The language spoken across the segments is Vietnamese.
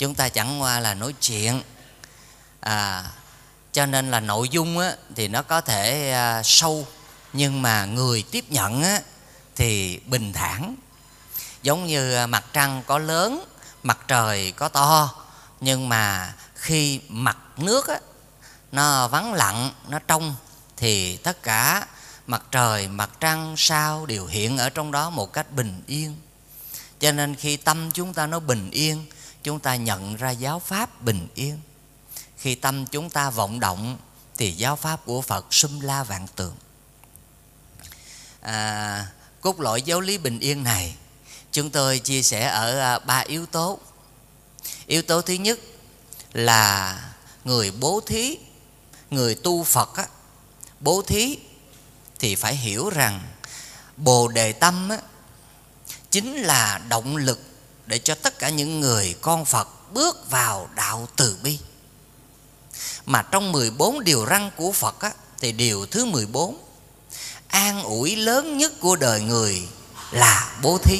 chúng ta chẳng qua là nói chuyện. À, cho nên là nội dung á, thì nó có thể à, sâu nhưng mà người tiếp nhận á, thì bình thản. Giống như à, mặt trăng có lớn mặt trời có to nhưng mà khi mặt nước á, nó vắng lặng nó trong thì tất cả mặt trời mặt trăng sao đều hiện ở trong đó một cách bình yên. Cho nên khi tâm chúng ta nó bình yên chúng ta nhận ra giáo pháp bình yên. Khi tâm chúng ta vọng động thì giáo pháp của phật sum la vạn tượng. À, cốt lõi giáo lý bình yên này chúng tôi chia sẻ ở à, ba yếu tố. Yếu tố thứ nhất là người bố thí người tu phật á, bố thí thì phải hiểu rằng bồ đề tâm á, chính là động lực để cho tất cả những người con phật bước vào đạo từ bi. Mà trong 14 điều răn của Phật á, thì điều thứ 14 an ủi lớn nhất của đời người là bố thí.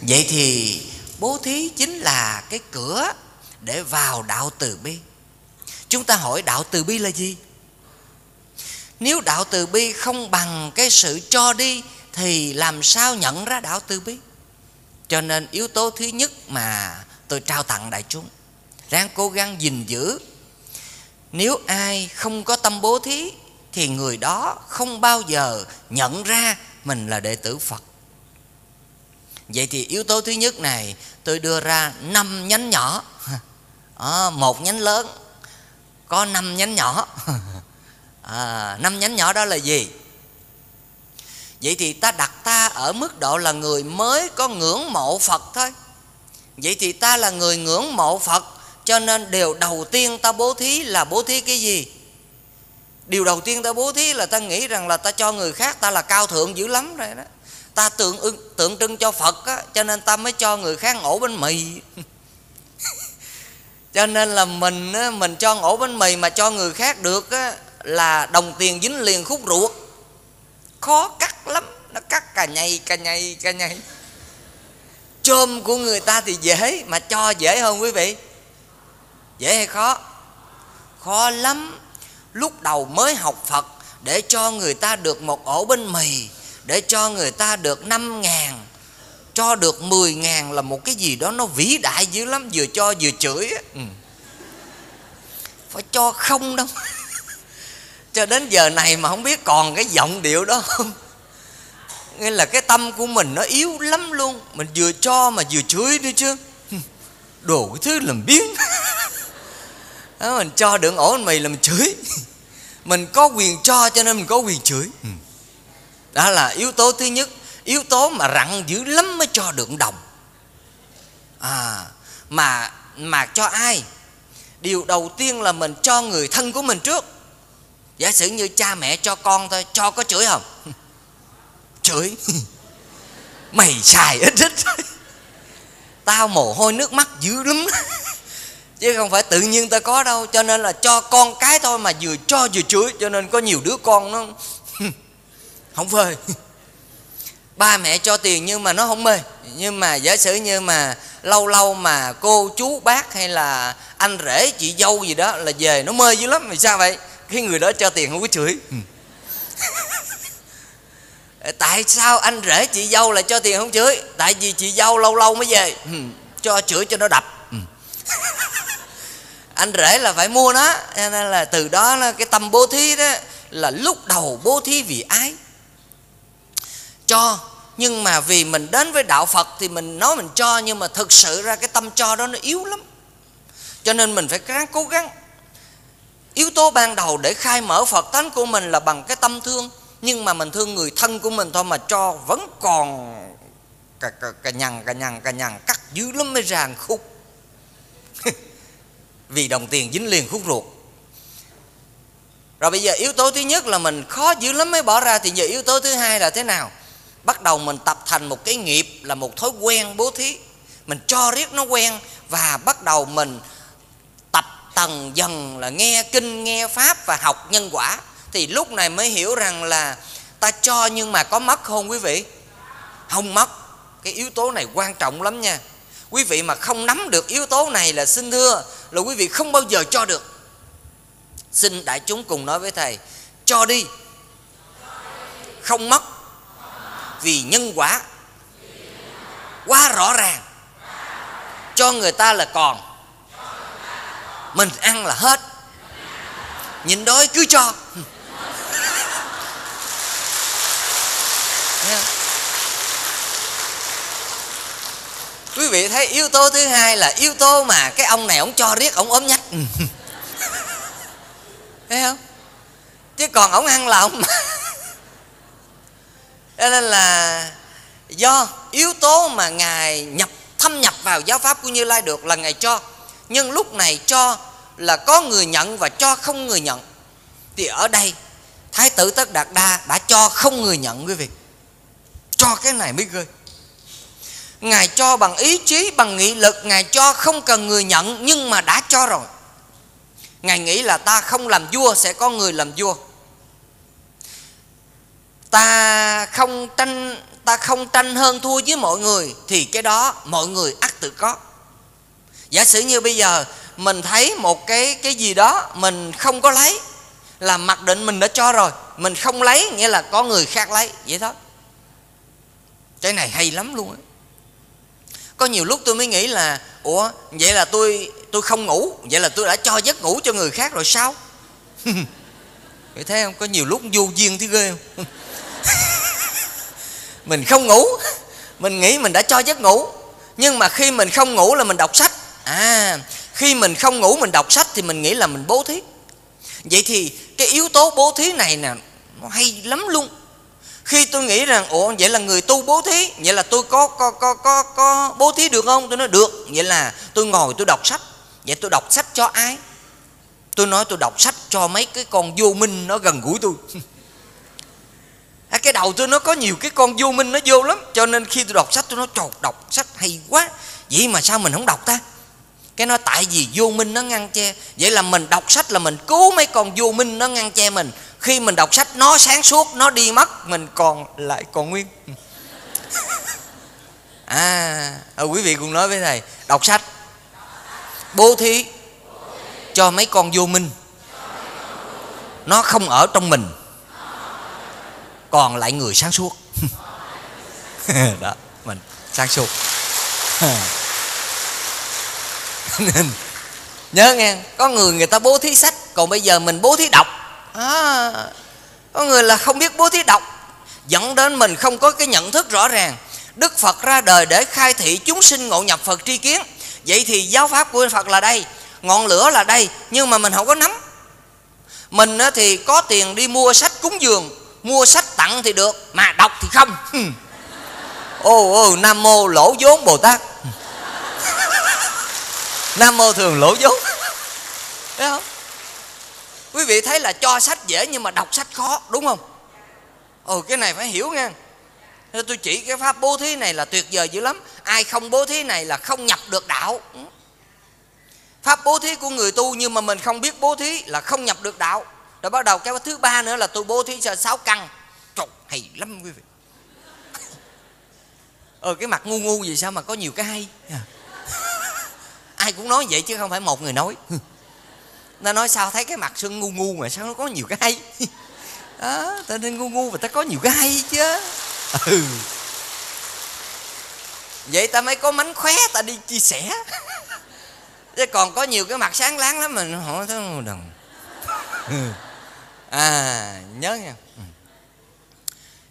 Vậy thì bố thí chính là cái cửa để vào đạo từ bi. Chúng ta hỏi đạo từ bi là gì? Nếu đạo từ bi không bằng cái sự cho đi thì làm sao nhận ra đạo từ bi? Cho nên yếu tố thứ nhất mà tôi trao tặng đại chúng ráng cố gắng gìn giữ. Nếu ai không có tâm bố thí thì người đó không bao giờ nhận ra mình là đệ tử phật. Vậy thì yếu tố thứ nhất này tôi đưa ra năm nhánh nhỏ. À, một nhánh lớn có năm nhánh nhỏ. À, năm nhánh nhỏ đó là gì? Vậy thì ta đặt ta ở mức độ là người mới có ngưỡng mộ phật thôi. Vậy thì ta là người ngưỡng mộ phật cho nên điều đầu tiên ta bố thí là bố thí cái gì? Điều đầu tiên ta bố thí là ta nghĩ rằng là ta cho người khác ta là cao thượng dữ lắm rồi đó. Ta tượng tượng trưng cho phật á cho nên ta mới cho người khác ổ bánh mì. Cho nên là mình á, mình cho ổ bánh mì mà cho người khác được á, là đồng tiền dính liền khúc ruột. Khó cắt lắm. Nó cắt cà nhầy cà nhầy cà nhầy chôm của người ta thì dễ, mà cho dễ hơn quý vị. Dễ hay khó? Khó lắm. Lúc đầu mới học phật, để cho người ta được một ổ bánh mì, để cho người ta được năm ngàn, cho được mười ngàn là một cái gì đó nó vĩ đại dữ lắm, vừa cho vừa chửi ừ. phải cho không đâu. Cho đến giờ này mà không biết còn cái giọng điệu đó không? Nghĩa là cái tâm của mình nó yếu lắm luôn. Mình vừa cho mà vừa chửi nữa chứ. Đồ cái thứ làm biến đó, mình cho được ổ mì là mình chửi. Mình có quyền cho cho nên mình có quyền chửi. Ừ. đó là yếu tố thứ nhất. Yếu tố mà rặn dữ lắm mới cho được đồng. À mà mà cho ai? Điều đầu tiên là mình cho người thân của mình trước. Giả sử như cha mẹ cho con thôi cho có chửi không chửi mày xài ít ít tao mồ hôi nước mắt dữ lắm. Chứ không phải tự nhiên tao có đâu, cho nên là cho con cái thôi mà vừa cho vừa chửi, cho nên có nhiều đứa con nó không phơi. Ba mẹ cho tiền nhưng mà nó không mê. Nhưng mà giả sử như mà lâu lâu mà cô chú bác hay là anh rể, chị dâu gì đó là về nó mê dữ lắm. Vì sao vậy? Cái người đó cho tiền không có chửi tại sao anh rể chị dâu lại cho tiền không chửi? Tại vì chị dâu lâu lâu mới về. Ừ, cho chửi cho nó đập. Ừ. Anh rể là phải mua nó nên là từ đó là cái tâm bố thí đó là lúc đầu bố thí vì ái. Cho, nhưng mà vì mình đến với đạo phật thì mình nói mình cho, nhưng mà thực sự ra cái tâm cho đó nó yếu lắm. Cho nên mình phải ráng cố gắng. Yếu tố ban đầu để khai mở phật tánh của mình là bằng cái tâm thương nhưng mà mình thương người thân của mình thôi mà cho vẫn còn cà, cà, cà nhằn cà nhằn cà nhằn cắt dữ lắm mới ràng khúc. Vì đồng tiền dính liền khúc ruột. Rồi bây giờ yếu tố thứ nhất là mình khó dữ lắm mới bỏ ra thì giờ yếu tố thứ hai là thế nào? Bắt đầu mình tập thành một cái nghiệp là một thói quen bố thí. Mình cho riết nó quen và bắt đầu mình tập tầng dần là nghe kinh nghe pháp và học nhân quả thì lúc này mới hiểu rằng là ta cho nhưng mà có mất không quý vị? Không mất. Cái yếu tố này quan trọng lắm nha. Quý vị mà không nắm được yếu tố này là xin thưa, là quý vị không bao giờ cho được. Xin đại chúng cùng nói với thầy, cho đi. Không mất. Vì nhân quả. Quá rõ ràng. Cho người ta là còn. Mình ăn là hết. Nhìn đói cứ cho. Dạ. quý vị thấy yếu tố thứ hai là yếu tố mà cái ông này ông cho riết, ông ốm nhách. Thấy không? Chứ còn ông ăn là ông cho nên là do yếu tố mà ngài nhập, thâm nhập vào giáo pháp của như lai được là ngài cho. Nhưng lúc này cho là có người nhận và cho không người nhận. Thì ở đây, thái tử tất đạt đa đã cho không người nhận, quý vị cho cái này mới ghê. Ngài cho bằng ý chí, bằng nghị lực, ngài cho không cần người nhận, nhưng mà đã cho rồi. Ngài nghĩ là ta không làm vua sẽ có người làm vua. Ta không tranh, ta không tranh hơn thua với mọi người, thì cái đó mọi người ắt tự có. Giả sử như bây giờ, mình thấy một cái cái gì đó mình không có lấy, là mặc định mình đã cho rồi, mình không lấy, nghĩa là có người khác lấy, vậy thôi cái này hay lắm luôn á. Có nhiều lúc tôi mới nghĩ là, ủa, vậy là tôi tôi không ngủ, vậy là tôi đã cho giấc ngủ cho người khác rồi sao? Vậy thấy không? Có nhiều lúc vô duyên thế ghê không? Mình không ngủ, mình nghĩ mình đã cho giấc ngủ, nhưng mà khi mình không ngủ là mình đọc sách. À khi mình không ngủ mình đọc sách thì mình nghĩ là mình bố thí. Vậy thì cái yếu tố bố thí này nè, nó hay lắm luôn khi tôi nghĩ rằng ủa vậy là người tu bố thí vậy là tôi có có có có có bố thí được không? Tôi nói được. Vậy là tôi ngồi tôi đọc sách. Vậy tôi đọc sách cho ai? Tôi nói tôi đọc sách cho mấy cái con vô minh nó gần gũi tôi. À, cái đầu tôi nó có nhiều cái con vô minh nó vô lắm. Cho nên khi tôi đọc sách tôi nói trời đọc sách hay quá. Vậy mà sao mình không đọc ta? Cái nói tại vì vô minh nó ngăn che. Vậy là mình đọc sách là mình cứu mấy con vô minh nó ngăn che mình. Khi mình đọc sách nó sáng suốt nó đi mất mình còn lại còn nguyên. À, ờ, quý vị cùng nói với thầy đọc sách bố thí cho mấy con vô minh. Nó không ở trong mình còn lại người sáng suốt. Đó mình sáng suốt. nên nhớ nghe có người người ta bố thí sách còn bây giờ mình bố thí đọc. À, có người là không biết bố thí đọc dẫn đến mình không có cái nhận thức rõ ràng. Đức phật ra đời để khai thị chúng sinh ngộ nhập phật tri kiến. Vậy thì giáo pháp của phật là đây ngọn lửa là đây nhưng mà mình không có nắm. Mình thì có tiền đi mua sách cúng dường mua sách tặng thì được mà đọc thì không. Ô ô nam mô lỗ vốn bồ tát nam mô thường lỗ vốn. Thấy không? Quý vị thấy là cho sách dễ nhưng mà đọc sách khó, đúng không? Ồ, cái này phải hiểu nha tôi chỉ cái pháp bố thí này là tuyệt vời dữ lắm. Ai không bố thí này là không nhập được đạo. Ừ. Pháp bố thí của người tu nhưng mà mình không biết bố thí là không nhập được đạo. Rồi bắt đầu cái thứ ba nữa là tôi bố thí cho sáu căn. Trời, hay lắm quý vị. Ờ cái mặt ngu ngu gì sao mà có nhiều cái hay? ai cũng nói vậy chứ không phải một người nói. Ta nói sao thấy cái mặt sưng ngu ngu mà sao nó có nhiều cái hay? Đó ta nên ngu ngu mà ta có nhiều cái hay chứ. Ừ. Vậy ta mới có mánh khóe ta đi chia sẻ. Chứ còn có nhiều cái mặt sáng láng lắm mình hỏi thấy đừng. À nhớ nha. Ừ.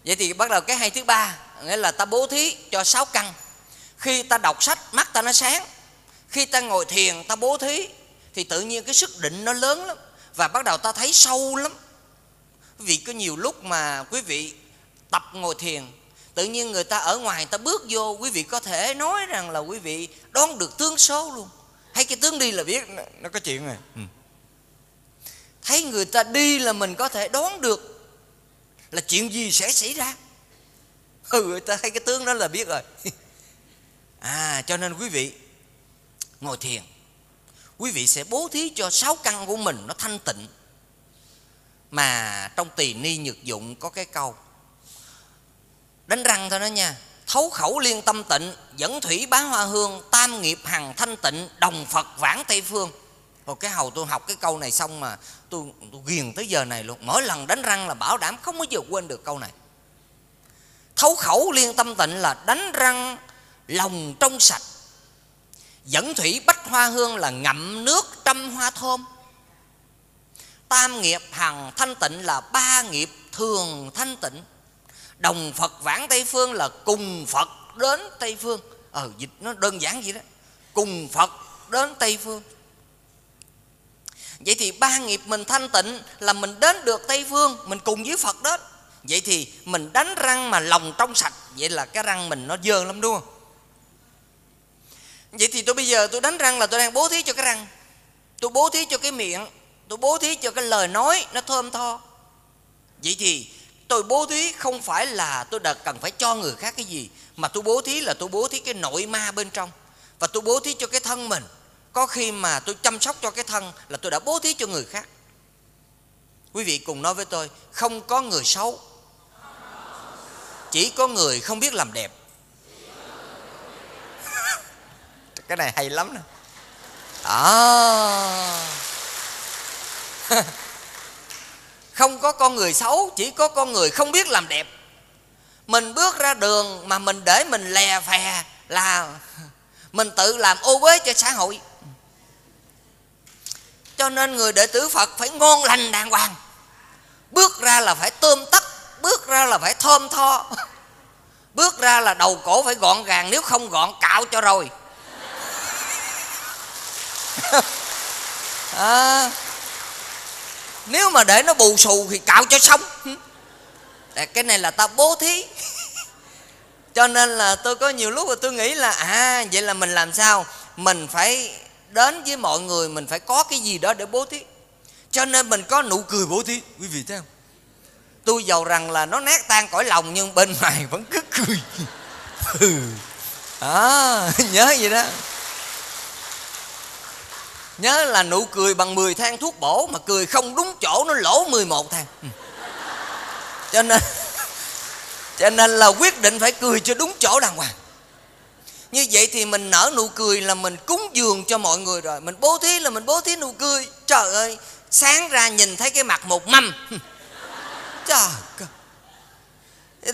Vậy thì bắt đầu cái hay thứ ba, nghĩa là ta bố thí cho sáu căn. Khi ta đọc sách, mắt ta nó sáng khi ta ngồi thiền ta bố thí thì tự nhiên cái sức định nó lớn lắm và bắt đầu ta thấy sâu lắm. Vì có nhiều lúc mà quý vị tập ngồi thiền tự nhiên người ta ở ngoài ta bước vô quý vị có thể nói rằng là quý vị đoán được tướng số luôn. Hay cái tướng đi là biết nó có chuyện rồi ừ. thấy người ta đi là mình có thể đoán được là chuyện gì sẽ xảy ra. Ừ người ta thấy cái tướng đó là biết rồi. À cho nên quý vị ngồi thiền. Quý vị sẽ bố thí cho sáu căn của mình nó thanh tịnh. Mà trong tỳ ni nhược dụng có cái câu đánh răng thôi đó nha thấu khẩu liên tâm tịnh dẫn thủy bá hoa hương tam nghiệp hằng thanh tịnh đồng phật vãng tây phương. Rồi cái hầu tôi học cái câu này xong mà tôi, tôi ghiền tới giờ này luôn. Mỗi lần đánh răng là bảo đảm không bao giờ quên được câu này. Thấu khẩu liên tâm tịnh là đánh răng lòng trong sạch dẫn thủy bách hoa hương là ngậm nước trăm hoa thơm. Tam nghiệp hằng thanh tịnh là ba nghiệp thường thanh tịnh. Đồng phật vãng tây phương là cùng phật đến tây phương. Ờ dịch nó đơn giản vậy đó. Cùng phật đến tây phương. Vậy thì ba nghiệp mình thanh tịnh là mình đến được tây phương, mình cùng với phật đó. Vậy thì mình đánh răng mà lòng trong sạch, vậy là cái răng mình nó dơ lắm, đúng không? Vậy thì tôi bây giờ tôi đánh răng là tôi đang bố thí cho cái răng. Tôi bố thí cho cái miệng, tôi bố thí cho cái lời nói nó thơm tho. Vậy thì tôi bố thí không phải là tôi đã cần phải cho người khác cái gì, mà tôi bố thí là tôi bố thí cái nội ma bên trong. Và tôi bố thí cho cái thân mình. Có khi mà tôi chăm sóc cho cái thân là tôi đã bố thí cho người khác. Quý vị cùng nói với tôi, không có người xấu. Chỉ có người không biết làm đẹp. Cái này hay lắm nè. À. không có con người xấu, chỉ có con người không biết làm đẹp. Mình bước ra đường mà mình để mình lè phè là mình tự làm ô uế cho xã hội. Cho nên người đệ tử phật phải ngon lành đàng hoàng. Bước ra là phải tươm tất, bước ra là phải thơm tho. Bước ra là đầu cổ phải gọn gàng, nếu không gọn, cạo cho rồi. à, nếu mà để nó bù xù thì cạo cho xong. Cái này là ta bố thí. Cho nên là tôi có nhiều lúc mà tôi nghĩ là à vậy là mình làm sao? Mình phải đến với mọi người mình phải có cái gì đó để bố thí. Cho nên mình có nụ cười bố thí. Quý vị thấy không? Tôi giàu rằng là nó nát tan cõi lòng nhưng bên ngoài vẫn cứ cười. À, nhớ vậy đó Nhớ là nụ cười bằng 10 thang thuốc bổ Mà cười không đúng chỗ, nó lỗ 11 thang. Ừ. Cho nên Cho nên là quyết định phải cười cho đúng chỗ đàng hoàng. Như vậy thì mình nở nụ cười là mình cúng dường cho mọi người rồi. Mình bố thí là mình bố thí nụ cười. Trời ơi, Sáng ra nhìn thấy cái mặt một mâm. Trời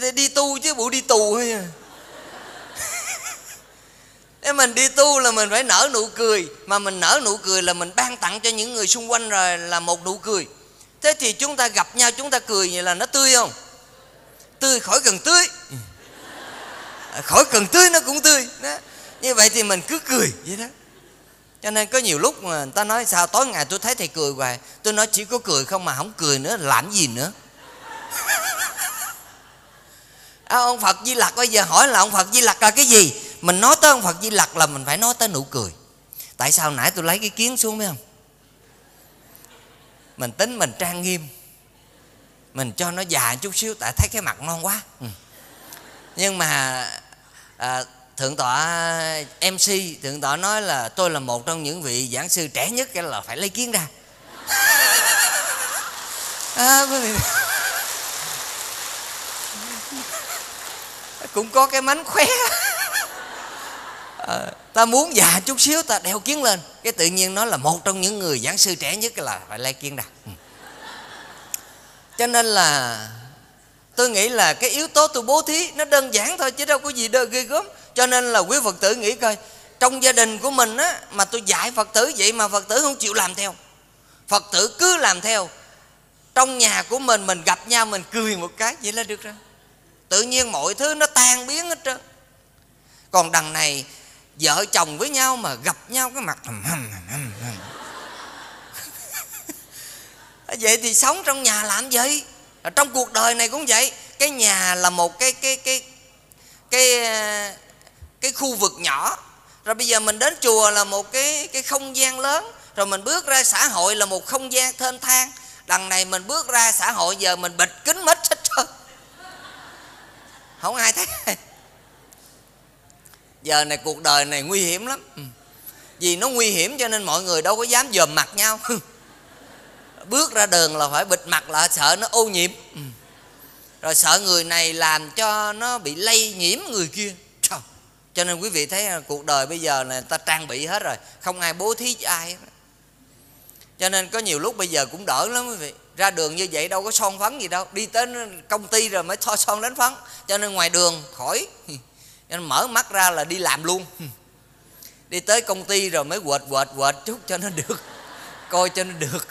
ơi Đi tu chứ, bộ đi tù thôi à? Nếu mình đi tu là mình phải nở nụ cười. Mà mình nở nụ cười là mình ban tặng cho những người xung quanh rồi là một nụ cười. Thế thì chúng ta gặp nhau chúng ta cười vậy là nó tươi không? Tươi khỏi cần tươi. À, khỏi cần tươi nó cũng tươi. Đó. như vậy thì mình cứ cười vậy đó. Cho nên có nhiều lúc mà người ta nói sao tối ngày tôi thấy thầy cười hoài? Tôi nói chỉ có cười không mà không cười nữa làm gì nữa? À, ông phật di lặc bây giờ hỏi là ông phật di lặc là cái gì? Mình nói tới ông phật di lặc là mình phải nói tới nụ cười. Tại sao nãy tôi lấy cái kiến xuống biết không mình tính mình trang nghiêm. Mình cho nó dài chút xíu tại thấy cái mặt non quá. Ừ. nhưng mà à, thượng tọa mc thượng tọa nói là tôi là một trong những vị giảng sư trẻ nhất cái là phải lấy kiến ra. À, cũng có cái mánh khóe à, ta muốn già chút xíu ta đeo kiến lên. Cái tự nhiên nó là một trong những người giảng sư trẻ nhất là phải lấy kiến đặt ừ. cho nên là tôi nghĩ là cái yếu tố tôi bố thí nó đơn giản thôi chứ đâu có gì đâu ghê gớm. Cho nên là quý phật tử nghĩ coi trong gia đình của mình á mà tôi dạy phật tử vậy mà phật tử không chịu làm theo. Phật tử cứ làm theo. Trong nhà của mình mình gặp nhau mình cười một cái vậy là được rồi. Tự nhiên mọi thứ nó tan biến hết trơn. Còn đằng này vợ chồng với nhau mà gặp nhau cái mặt vậy thì sống trong nhà làm gì ở trong cuộc đời này cũng vậy. Cái nhà là một cái cái cái cái cái khu vực nhỏ. Rồi bây giờ mình đến chùa là một cái cái không gian lớn. Rồi mình bước ra xã hội là một không gian thênh thang. Đằng này mình bước ra xã hội, giờ mình bịt kính mít hết trơn. Không ai thấy giờ này cuộc đời này nguy hiểm lắm. Ừ. vì nó nguy hiểm cho nên mọi người đâu có dám dòm mặt nhau. Bước ra đường là phải bịt mặt lại sợ nó ô nhiễm. Ừ. rồi sợ người này làm cho nó bị lây nhiễm người kia. Cho nên quý vị thấy cuộc đời bây giờ này ta trang bị hết rồi. Không ai bố thí cho ai cho nên có nhiều lúc bây giờ cũng đỡ lắm quý vị. Ra đường như vậy đâu có son phấn gì đâu. Đi tới công ty rồi mới thoa son đánh phấn. Cho nên ngoài đường khỏi nên mở mắt ra là đi làm luôn. Đi tới công ty rồi mới quệt quệt quệt, chút cho nó được. Coi cho nó được.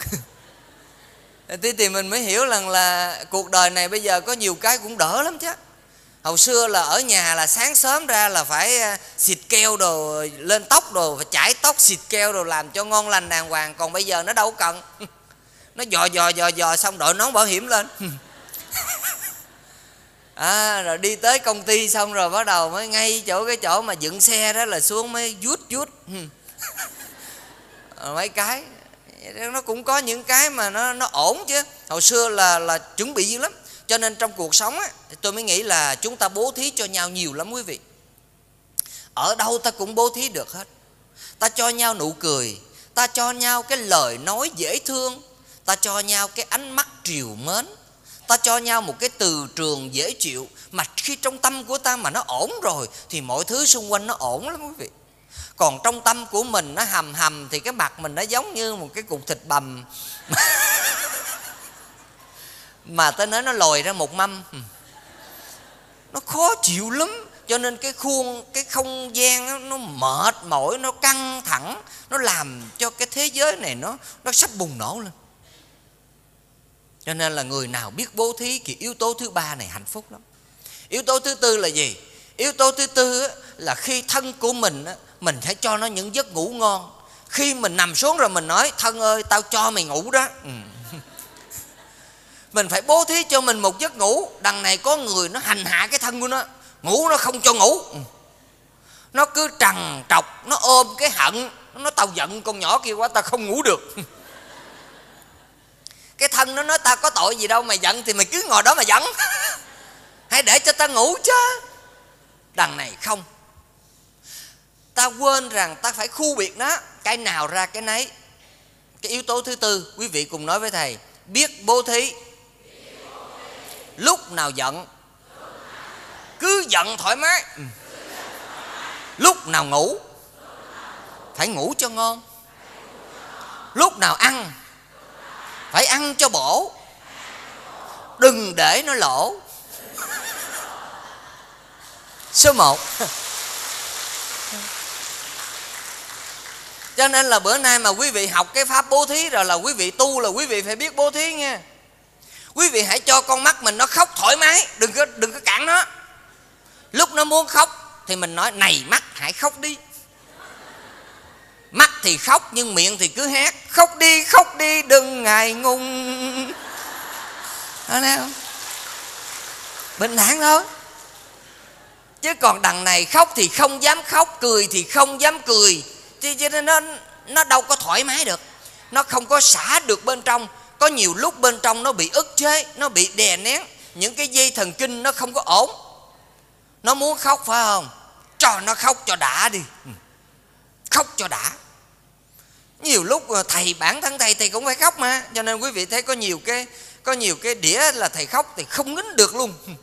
Thế thì mình mới hiểu rằng là cuộc đời này bây giờ có nhiều cái cũng đỡ lắm chứ. Hồi xưa là ở nhà là sáng sớm ra là phải à, xịt keo đồ, lên tóc đồ, phải chải tóc, xịt keo đồ làm cho ngon lành đàng hoàng. Còn bây giờ nó đâu cần. Nó dò dò dò dò xong đội nón bảo hiểm lên à, rồi đi tới công ty xong rồi bắt đầu mới ngay chỗ cái chỗ mà dựng xe đó là xuống mới vuốt vuốt. Ừ. Mấy cái nó cũng có những cái mà nó nó ổn chứ. Hồi xưa là là chuẩn bị dữ lắm. Cho nên trong cuộc sống á, thì tôi mới nghĩ là chúng ta bố thí cho nhau nhiều lắm quý vị. Ở đâu ta cũng bố thí được hết. Ta cho nhau nụ cười ta cho nhau cái lời nói dễ thương ta cho nhau cái ánh mắt triều mến ta cho nhau một cái từ trường dễ chịu mà khi trong tâm của ta mà nó ổn rồi thì mọi thứ xung quanh nó ổn lắm quý vị. Còn trong tâm của mình nó hầm hầm thì cái mặt mình nó giống như một cái cục thịt bầm mà tới nói nó lòi ra một mâm nó khó chịu lắm. Cho nên cái khuôn cái không gian đó, nó mệt mỏi nó căng thẳng nó làm cho cái thế giới này nó nó sắp bùng nổ lên cho nên là người nào biết bố thí thì yếu tố thứ ba này hạnh phúc lắm. Yếu tố thứ tư là gì? Yếu tố thứ tư là khi thân của mình mình phải cho nó những giấc ngủ ngon. Khi mình nằm xuống rồi mình nói, thân ơi, tao cho mày ngủ đó. Ừ. mình phải bố thí cho mình một giấc ngủ. Đằng này có người nó hành hạ cái thân của nó. Ngủ nó không cho ngủ. Ừ. nó cứ trằn trọc, nó ôm cái hận. Nó tao giận con nhỏ kia quá, tao không ngủ được. cái thân nó nói, ta có tội gì đâu mày giận thì mày cứ ngồi đó mà giận. Hãy để cho ta ngủ chứ. Đằng này không. Ta quên rằng ta phải khu biệt nó. Cái nào ra cái nấy. Cái yếu tố thứ tư, quý vị cùng nói với thầy, biết bố thí. Lúc nào giận, cứ giận thoải mái. Ừ. Lúc nào ngủ, phải ngủ cho ngon. Lúc nào ăn phải ăn cho bổ. Đừng để nó lỗ. Số một. Cho nên là bữa nay mà quý vị học cái pháp bố thí rồi là quý vị tu là quý vị phải biết bố thí nha. Quý vị hãy cho con mắt mình nó khóc thoải mái. Đừng có đừng có cản nó. Lúc nó muốn khóc thì mình nói, này mắt, hãy khóc đi thì khóc, nhưng miệng thì cứ hét, khóc đi khóc đi, đừng ngại ngùng. Thấy không? Bình thản thôi. Chứ còn đằng này khóc thì không dám khóc, cười thì không dám cười. Cho nên nó nó đâu có thoải mái được. Nó không có xả được bên trong. Có nhiều lúc bên trong nó bị ức chế, nó bị đè nén. Những cái dây thần kinh nó không có ổn. Nó muốn khóc phải không? Cho nó khóc cho đã đi. Khóc cho đã nhiều lúc ờ, thầy bản thân thầy thầy cũng phải khóc mà. Cho nên quý vị thấy có nhiều cái có nhiều cái đĩa là thầy khóc thì không nín được luôn.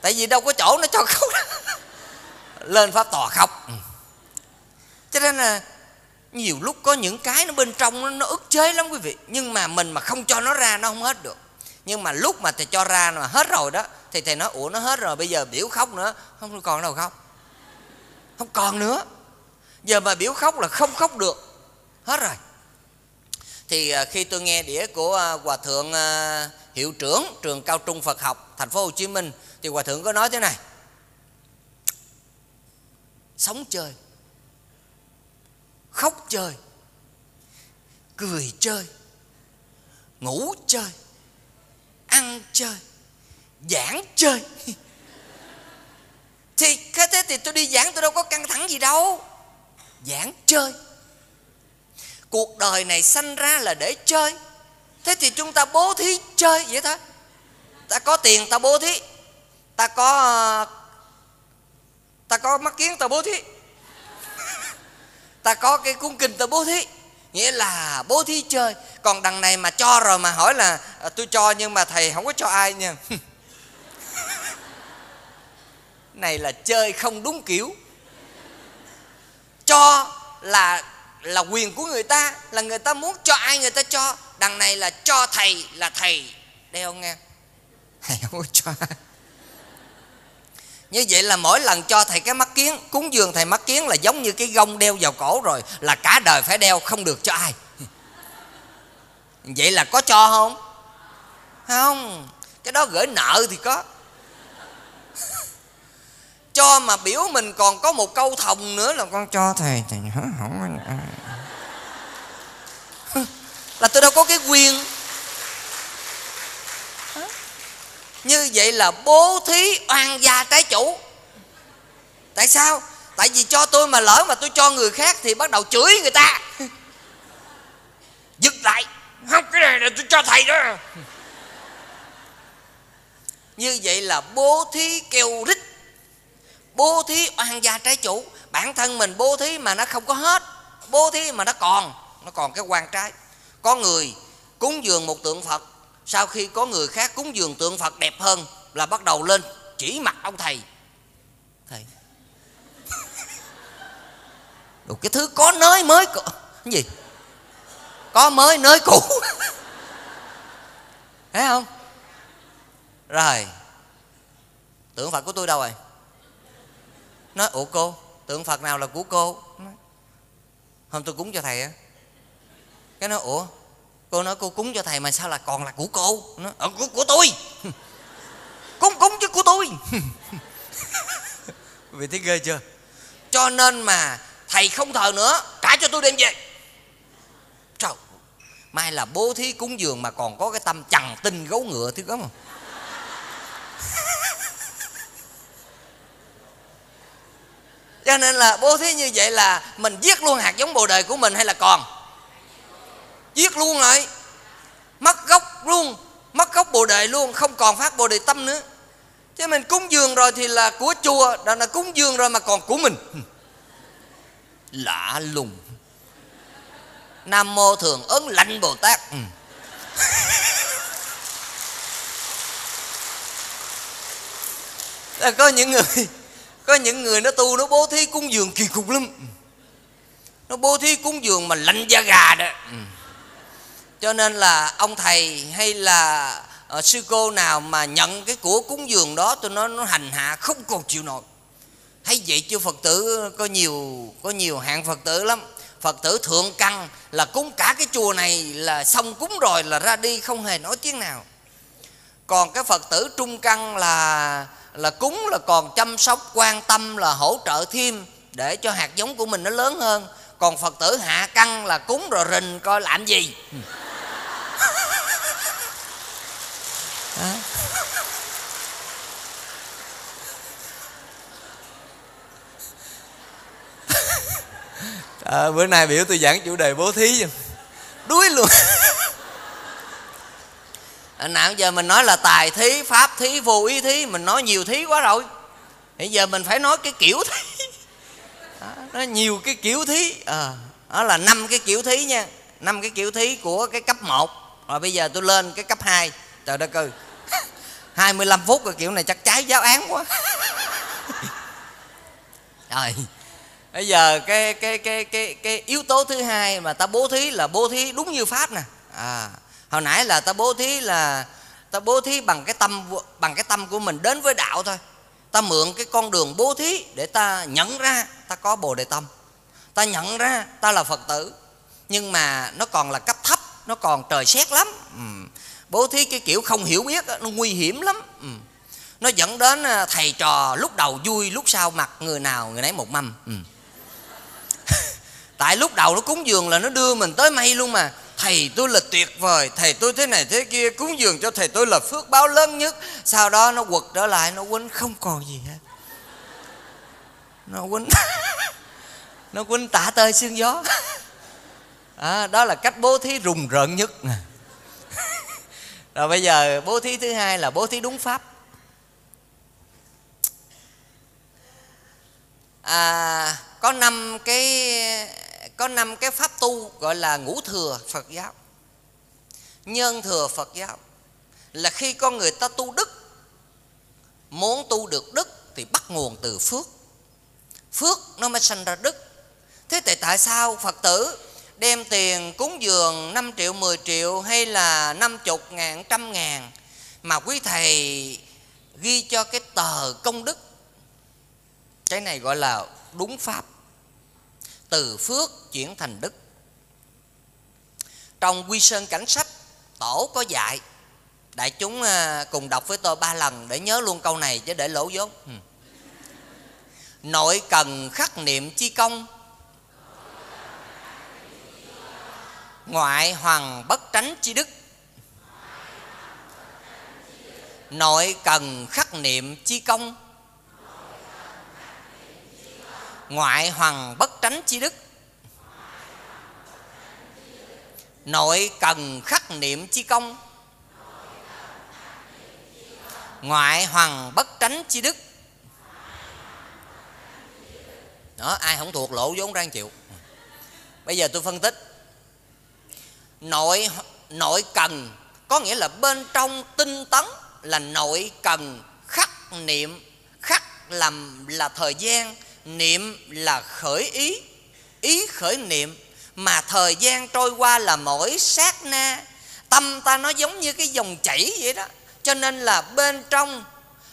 Tại vì đâu có chỗ nó cho khóc lên pháp tòa khóc. Ừ. Cho nên là nhiều lúc có những cái nó bên trong nó, nó ức chế lắm quý vị. Nhưng mà mình mà không cho nó ra nó không hết được. Nhưng mà lúc mà thầy cho ra mà hết rồi đó thì thầy nói ủa nó hết rồi bây giờ biểu khóc nữa. Không còn đâu khóc. Không còn nữa. Giờ mà biểu khóc là không khóc được hết rồi. Thì à, khi tôi nghe đĩa của à, hòa thượng à, hiệu trưởng, trường cao trung Phật học, thành phố Hồ Chí Minh, thì hòa thượng có nói thế này. Sống chơi. Khóc chơi. Cười chơi. Ngủ chơi. Ăn chơi. Giảng chơi. Thì cái thế thì tôi đi giảng, tôi đâu có căng thẳng gì đâu. Giảng chơi cuộc đời này sanh ra là để chơi. Thế thì chúng ta bố thí chơi vậy thôi. Ta có tiền ta bố thí. Ta có ta có mắt kiến ta bố thí. Ta có cái cung kinh ta bố thí. Nghĩa là bố thí chơi. Còn đằng này mà cho rồi mà hỏi là à, tôi cho nhưng mà thầy không có cho ai nha. Này là chơi không đúng kiểu. Cho là là quyền của người ta, là người ta muốn cho ai người ta cho. Đằng này là cho thầy, là thầy. Đeo nghe. Thầy không có cho. Như vậy là mỗi lần cho thầy cái mắt kiến, cúng dường thầy mắt kiến là giống như cái gông đeo vào cổ rồi, là cả đời phải đeo, không được cho ai. Vậy là có cho không? Không. Cái đó gửi nợ thì có cho mà biểu mình còn có một câu thòng nữa là con cho thầy. Thầy không là tôi đâu có cái quyền. Như vậy là bố thí oan gia trái chủ. Tại sao? Tại vì cho tôi mà lỡ mà tôi cho người khác thì bắt đầu chửi người ta. Dứt lại. Không cái này là tôi cho thầy đó. Như vậy là bố thí kêu rít bố thí oan gia trái chủ. Bản thân mình bố thí mà nó không có hết. Bố thí mà nó còn nó còn cái quan trái. Có người cúng dường một tượng phật. Sau khi có người khác cúng dường tượng phật đẹp hơn là bắt đầu lên chỉ mặt ông thầy. Thầy. Đồ, cái thứ có nới mới cái gì? Có mới nới cũ. Thấy không? Rồi. Tượng phật của tôi đâu rồi? Nói ủa cô tượng phật nào là của cô? Nói, hôm tôi cúng cho thầy á. Cái nói ủa cô nói cô cúng cho thầy mà sao là còn là của cô? Nó ờ, của, của tôi. Cúng cúng chứ của tôi. Vì thấy ghê chưa? Cho nên mà thầy không thờ nữa trả cho tôi đem về. Trời mai là bố thí cúng dường mà còn có cái tâm chằn tinh gấu ngựa thứ không? cho nên là bố thí như vậy là mình giết luôn hạt giống bồ đề của mình hay là còn? Giết luôn rồi. Mất gốc luôn, mất gốc bồ đề luôn, không còn phát bồ đề tâm nữa. Chứ mình cúng dường rồi thì là của chùa, đó là cúng dường rồi mà còn của mình. Lạ lùng. Nam mô thường ấn lạnh bồ tát. Ừ. có những người có những người nó tu nó bố thí cúng dường kỳ cục lắm. Nó bố thí cúng dường mà lạnh da gà đó. Cho nên là ông thầy hay là uh, sư cô nào mà nhận cái của cúng dường đó tôi nói nó hành hạ không còn chịu nổi. Thấy vậy chưa phật tử có nhiều có nhiều hạng phật tử lắm. Phật tử thượng căn là cúng cả cái chùa này là xong cúng rồi là ra đi không hề nói tiếng nào. Còn cái phật tử trung căn là là cúng là còn chăm sóc quan tâm là hỗ trợ thêm để cho hạt giống của mình nó lớn hơn. Còn phật tử hạ căn là cúng rồi rình coi làm gì. À, bữa nay biểu tôi giảng chủ đề bố thí. Đuối luôn. nãy giờ mình nói là tài thí pháp thí vô ý thí mình nói nhiều thí quá rồi. Bây giờ mình phải nói cái kiểu thí. Đó, nó nhiều cái kiểu thí. À, đó là năm cái kiểu thí nha. Năm cái kiểu thí của cái cấp 1 rồi bây giờ tôi lên cái cấp 2 trời đất ơi. 25 phút rồi kiểu này chắc trái giáo án quá. Rồi bây giờ cái cái cái cái cái yếu tố thứ hai mà ta bố thí là bố thí đúng như pháp nè. À hồi nãy là ta bố thí là, ta bố thí bằng cái tâm bằng cái tâm của mình đến với đạo thôi ta mượn cái con đường bố thí để ta nhận ra ta có bồ đề tâm ta nhận ra ta là phật tử, nhưng mà nó còn là cấp thấp, nó còn trời xét lắm ừ. bố thí cái kiểu không hiểu biết nó nguy hiểm lắm ừ. nó dẫn đến à, thầy trò lúc đầu vui, lúc sau mặt người nào, người nấy một mâm ừ. tại lúc đầu nó cúng dường là nó đưa mình tới mây luôn mà thầy tôi là tuyệt vời thầy tôi thế này thế kia cúng dường cho thầy tôi là phước báo lớn nhất. Sau đó nó quật trở lại nó quýnh không còn gì hết. Nó quýnh nó quýnh tả tơi xương gió. À, đó là cách bố thí rùng rợn nhất. Rồi bây giờ bố thí thứ hai là bố thí đúng pháp. À, có năm cái có năm cái pháp tu gọi là ngũ thừa Phật giáo. Nhân thừa Phật giáo. Là khi con người ta tu đức, muốn tu được đức thì bắt nguồn từ phước. Phước nó mới sanh ra đức. Thế thì tại sao phật tử đem tiền cúng dường 5 triệu 10 triệu hay là 50 ngàn, trăm ngàn mà quý thầy ghi cho cái tờ công đức? Cái này gọi là đúng pháp từ phước chuyển thành đức. Trong quy sơn cảnh sách, tổ có dạy, đại chúng à, cùng đọc với tôi ba lần để nhớ luôn câu này chứ để lỗ vốn. Ừ. nội cần khắc niệm chi công. Ngoại hoàng bất tránh chi đức. Nội cần khắc niệm chi công. Ngoại hoàng bất tránh chi đức. Nội cần khắc niệm chi công. Ngoại hoàng bất tránh chi đức. Đó, ai không thuộc lỗ vốn rang chịu. Bây giờ tôi phân tích. Nội nội cần có nghĩa là bên trong tinh tấn là nội cần khắc niệm, khắc làm là thời gian niệm là khởi ý. Ý khởi niệm mà thời gian trôi qua là mỗi sát na. Tâm ta nó giống như cái dòng chảy vậy đó. Cho nên là bên trong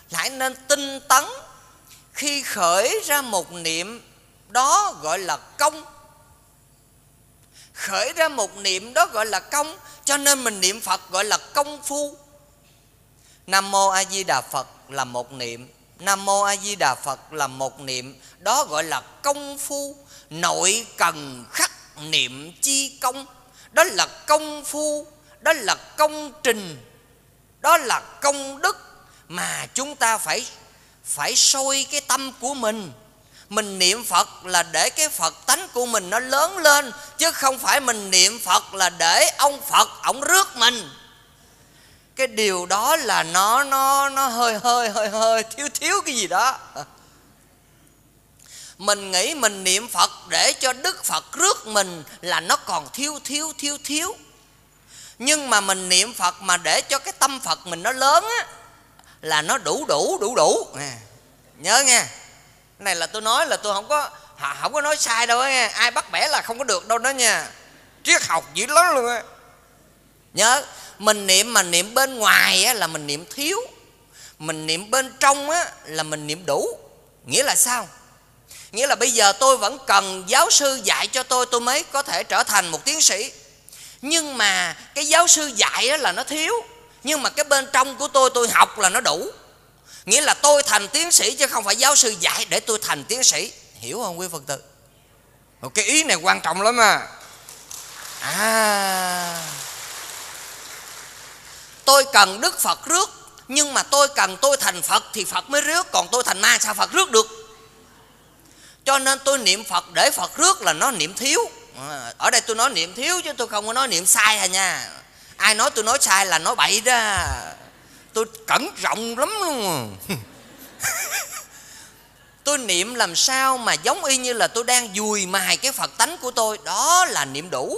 lại nên tinh tấn. Khi khởi ra một niệm, đó gọi là công. Khởi ra một niệm, đó gọi là công. Cho nên mình niệm phật gọi là công phu. Nam mô a di đà phật là một niệm nam mô a di đà phật là một niệm, đó gọi là công phu. Nội cần khắc niệm chi công, đó là công phu, đó là công trình, đó là công đức mà chúng ta phải phải sôi cái tâm của mình. Mình niệm phật là để cái phật tánh của mình nó lớn lên, chứ không phải mình niệm phật là để ông phật ổng rước mình cái điều đó là nó nó nó hơi hơi hơi hơi thiếu thiếu cái gì đó. Mình nghĩ mình niệm phật để cho đức phật rước mình là nó còn thiếu thiếu thiếu thiếu. Nhưng mà mình niệm phật mà để cho cái tâm phật mình nó lớn á là nó đủ đủ đủ đủ. À, nhớ nha cái này là tôi nói là tôi không có không có nói sai đâu nha ai bắt bẻ là không có được đâu đó nha. Triết học dữ lắm luôn á. Nhớ mình niệm mà niệm bên ngoài á, là mình niệm thiếu. Mình niệm bên trong á, là mình niệm đủ. Nghĩa là sao? Nghĩa là bây giờ tôi vẫn cần giáo sư dạy cho tôi tôi mới có thể trở thành một tiến sĩ. Nhưng mà cái giáo sư dạy đó là nó thiếu. Nhưng mà cái bên trong của tôi tôi học là nó đủ. Nghĩa là tôi thành tiến sĩ chứ không phải giáo sư dạy để tôi thành tiến sĩ. Hiểu không quý phật tử? Một cái ý này quan trọng lắm mà à. à tôi cần đức phật rước, nhưng mà tôi cần tôi thành phật thì phật mới rước, còn tôi thành ma sao phật rước được? Cho nên tôi niệm phật để phật rước là nó niệm thiếu. À, ở đây tôi nói niệm thiếu chứ tôi không có nói niệm sai à nha. Ai nói tôi nói sai là nói bậy đó. Tôi cẩn trọng lắm luôn. Tôi niệm làm sao mà giống y như là tôi đang dùi mài cái phật tánh của tôi. Đó là niệm đủ.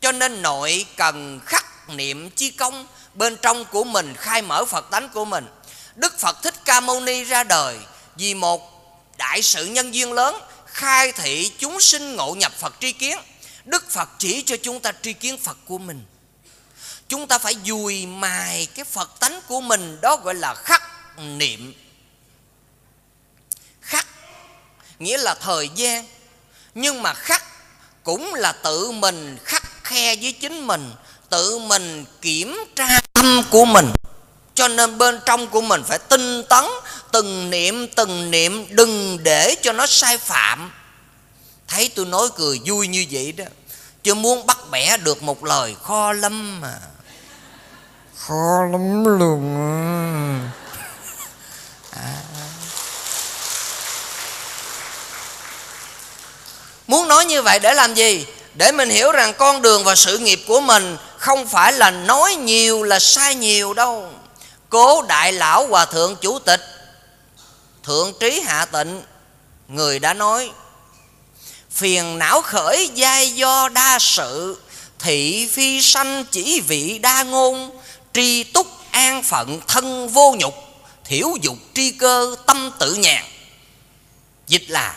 Cho nên nội cần khắc niệm chi công bên trong của mình, khai mở phật tánh của mình. Đức phật thích ca mâu ni ra đời vì một đại sự nhân duyên lớn, khai thị chúng sinh ngộ nhập phật tri kiến. Đức phật chỉ cho chúng ta tri kiến phật của mình. Chúng ta phải dùi mài cái phật tánh của mình, đó gọi là khắc niệm. Khắc nghĩa là thời gian, nhưng mà khắc cũng là tự mình khắc khe với chính mình tự mình kiểm tra tâm của mình. Cho nên bên trong của mình phải tinh tấn từng niệm từng niệm đừng để cho nó sai phạm. Thấy tôi nói cười vui như vậy đó chứ muốn bắt bẻ được một lời kho lắm mà. Khó lắm luôn à. muốn nói như vậy để làm gì? Để mình hiểu rằng con đường và sự nghiệp của mình không phải là nói nhiều là sai nhiều đâu. Cố đại lão hòa thượng chủ tịch, thượng trí hạ tịnh, người đã nói, phiền não khởi giai do đa sự, thị phi sanh chỉ vị đa ngôn, tri túc an phận thân vô nhục, thiểu dục tri cơ tâm tự nhàn. Dịch là,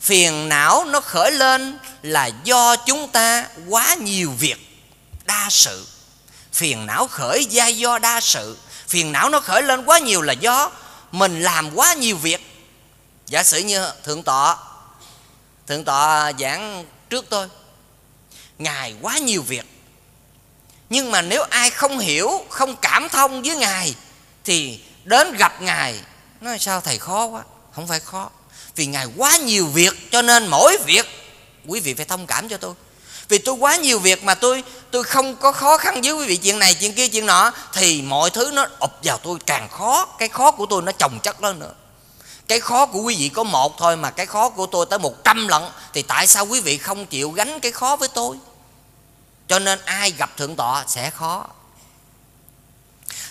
phiền não nó khởi lên là do chúng ta quá nhiều việc đa sự. Phiền não khởi ra do đa sự. Phiền não nó khởi lên quá nhiều là do mình làm quá nhiều việc. Giả sử như thượng tọa thượng tọa giảng trước tôi, ngài quá nhiều việc. Nhưng mà nếu ai không hiểu, không cảm thông với ngài, thì đến gặp ngài, nói sao thầy khó quá, không phải khó. Vì ngài quá nhiều việc cho nên mỗi việc, quý vị phải thông cảm cho tôi. Vì tôi quá nhiều việc mà tôi tôi không có khó khăn với quý vị chuyện này, chuyện kia, chuyện nọ, thì mọi thứ nó ập vào tôi càng khó. Cái khó của tôi nó chồng chất lên nữa. Cái khó của quý vị có một thôi mà cái khó của tôi tới một trăm lần, thì tại sao quý vị không chịu gánh cái khó với tôi? Cho nên ai gặp thượng tọa sẽ khó.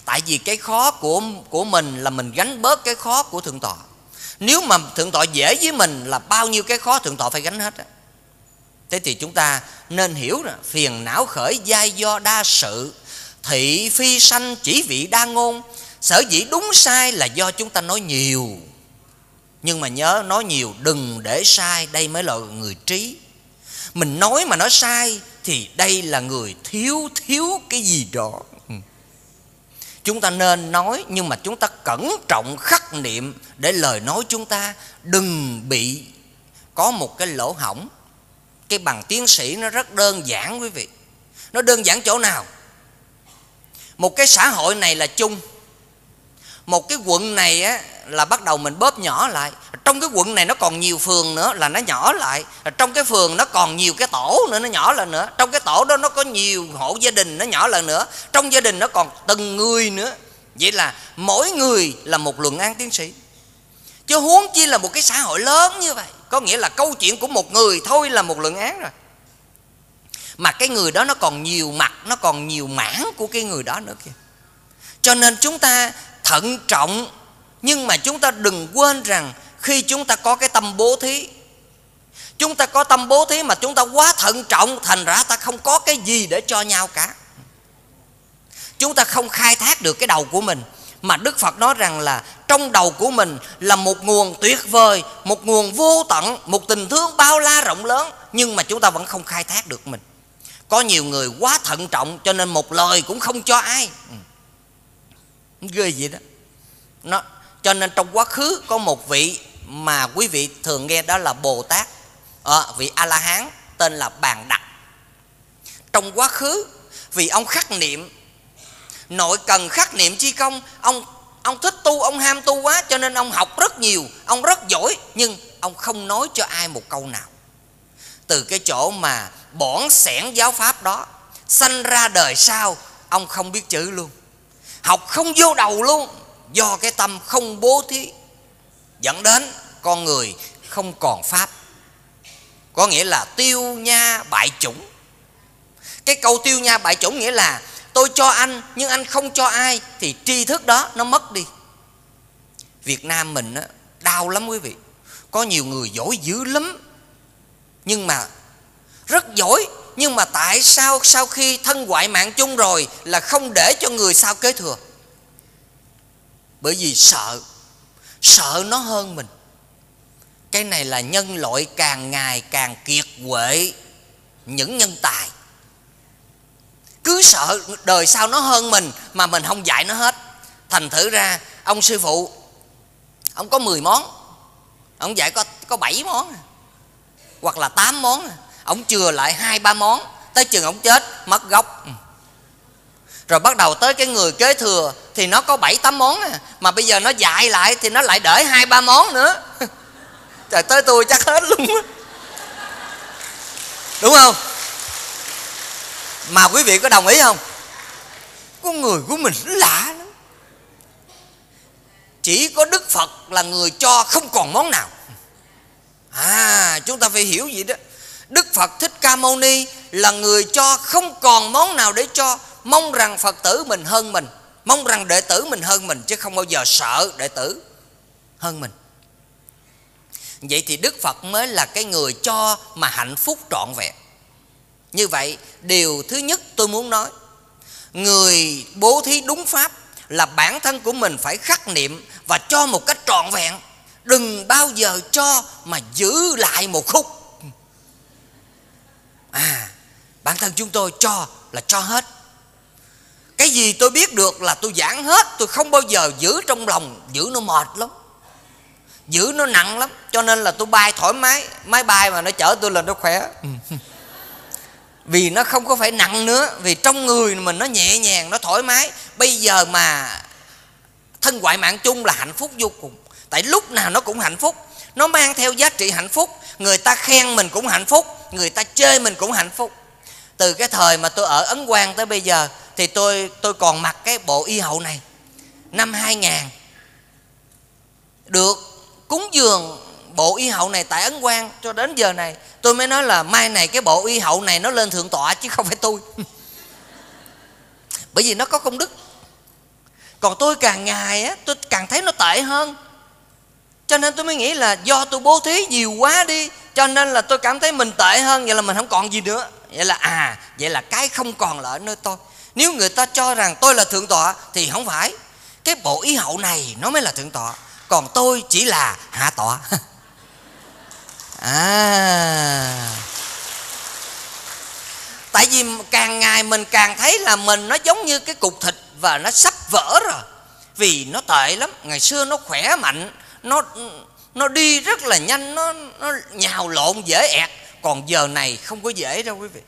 Tại vì cái khó của của mình là mình gánh bớt cái khó của thượng tọa. Nếu mà thượng tọa dễ với mình là bao nhiêu cái khó thượng tọa phải gánh hết thế thì chúng ta nên hiểu là phiền não khởi giai do đa sự. Thị phi sanh chỉ vị đa ngôn. Sở dĩ đúng sai là do chúng ta nói nhiều. Nhưng mà nhớ, nói nhiều đừng để sai, đây mới là người trí. Mình nói mà nói sai thì đây là người thiếu thiếu cái gì đó. Chúng ta nên nói nhưng mà chúng ta cẩn trọng khắc niệm để lời nói chúng ta đừng bị có một cái lỗ hỏng cái bằng tiến sĩ nó rất đơn giản quý vị. Nó đơn giản chỗ nào? Một cái xã hội này là chung. Một cái quận này á, là bắt đầu mình bóp nhỏ lại. Trong cái quận này nó còn nhiều phường nữa là nó nhỏ lại. Trong cái phường nó còn nhiều cái tổ nữa nó nhỏ lại nữa. Trong cái tổ đó nó có nhiều hộ gia đình nó nhỏ lại nữa. Trong gia đình nó còn từng người nữa. Vậy là mỗi người là một luận án tiến sĩ. Chứ huống chi là một cái xã hội lớn như vậy có nghĩa là câu chuyện của một người thôi là một luận án rồi. Mà cái người đó nó còn nhiều mặt, nó còn nhiều mảng của cái người đó nữa kìa. Cho nên chúng ta thận trọng, nhưng mà chúng ta đừng quên rằng khi chúng ta có cái tâm bố thí, chúng ta có tâm bố thí mà chúng ta quá thận trọng, thành ra ta không có cái gì để cho nhau cả. Chúng ta không khai thác được cái đầu của mình. Mà đức phật nói rằng là trong đầu của mình là một nguồn tuyệt vời một nguồn vô tận một tình thương bao la rộng lớn nhưng mà chúng ta vẫn không khai thác được mình. Có nhiều người quá thận trọng cho nên một lời cũng không cho ai. Ừ. Ghê vậy đó. Nó cho nên trong quá khứ có một vị mà quý vị thường nghe đó là bồ tát. À, vị a la hán tên là bàn đặc. Trong quá khứ vì ông khắc niệm nội cần khắc niệm chi công ông ông thích tu, ông ham tu quá, cho nên ông học rất nhiều, ông rất giỏi, nhưng ông không nói cho ai một câu nào. Từ cái chỗ mà bỏn sẻn giáo pháp đó, sanh ra đời sau, ông không biết chữ luôn. Học không vô đầu luôn, do cái tâm không bố thí. Dẫn đến con người không còn pháp. Có nghĩa là tiêu nha bại chủng. Cái câu tiêu nha bại chủng nghĩa là tôi cho anh nhưng anh không cho ai thì tri thức đó nó mất đi. Việt nam mình á, đau lắm quý vị. Có nhiều người giỏi dữ lắm nhưng mà rất giỏi nhưng mà tại sao sau khi thân ngoại mạng chung rồi là không để cho người sau kế thừa? Bởi vì sợ sợ nó hơn mình. Cái này là nhân loại càng ngày càng kiệt quệ những nhân tài cứ sợ đời sau nó hơn mình mà mình không dạy nó hết. Thành thử ra, ông sư phụ, ông có 10 món. Ông dạy có có 7 món. Hoặc là 8 món. Ông chừa lại hai, ba món. Tới chừng ông chết, mất gốc. Ừ. Rồi bắt đầu tới cái người kế thừa thì nó có bảy, tám món à. mà bây giờ nó dạy lại thì nó lại đợi hai, ba món nữa. Trời, tới tôi chắc hết luôn đúng không? Mà quý vị có đồng ý không? Con người của mình lạ lắm. Chỉ có đức phật là người cho không còn món nào. À chúng ta phải hiểu gì đó. Đức phật thích ca mâu ni là người cho không còn món nào để cho mong rằng phật tử mình hơn mình, mong rằng đệ tử mình hơn mình, chứ không bao giờ sợ đệ tử hơn mình. Vậy thì đức phật mới là cái người cho mà hạnh phúc trọn vẹn như vậy, điều thứ nhất tôi muốn nói, người bố thí đúng pháp là bản thân của mình phải khắc niệm và cho một cách trọn vẹn. Đừng bao giờ cho mà giữ lại một khúc. À bản thân chúng tôi cho là cho hết. Cái gì tôi biết được là tôi giảng hết, tôi không bao giờ giữ trong lòng, giữ nó mệt lắm, giữ nó nặng lắm. Cho nên là tôi bay thoải mái, máy bay mà nó chở tôi lên nó khỏe vì nó không có phải nặng nữa, vì trong người mình nó nhẹ nhàng, nó thoải mái. Bây giờ mà thân ngoại mạng chung là hạnh phúc vô cùng. Tại lúc nào nó cũng hạnh phúc. Nó mang theo giá trị hạnh phúc. Người ta khen mình cũng hạnh phúc. Người ta chơi mình cũng hạnh phúc. Từ cái thời mà tôi ở ấn quang tới bây giờ, thì tôi tôi còn mặc cái bộ y hậu này. Năm 2000 được cúng dường bộ y hậu này tại ấn quang cho đến giờ này, tôi mới nói là mai này cái bộ y hậu này nó lên thượng tọa chứ không phải tôi. Bởi vì nó có công đức. Còn tôi càng ngày á, tôi càng thấy nó tệ hơn. Cho nên tôi mới nghĩ là do tôi bố thí nhiều quá đi, cho nên là tôi cảm thấy mình tệ hơn, vậy là mình không còn gì nữa. Vậy là à vậy là cái không còn là ở nơi tôi. Nếu người ta cho rằng tôi là thượng tọa thì không phải. Cái bộ ý hậu này nó mới là thượng tọa. Còn tôi chỉ là hạ tọa. à. Tại vì càng ngày mình càng thấy là mình nó giống như cái cục thịt và nó sắp vỡ rồi. Vì nó tệ lắm ngày xưa nó khỏe mạnh nó nó đi rất là nhanh nó nó nhào lộn dễ ẹt. Còn giờ này không có dễ đâu quý vị.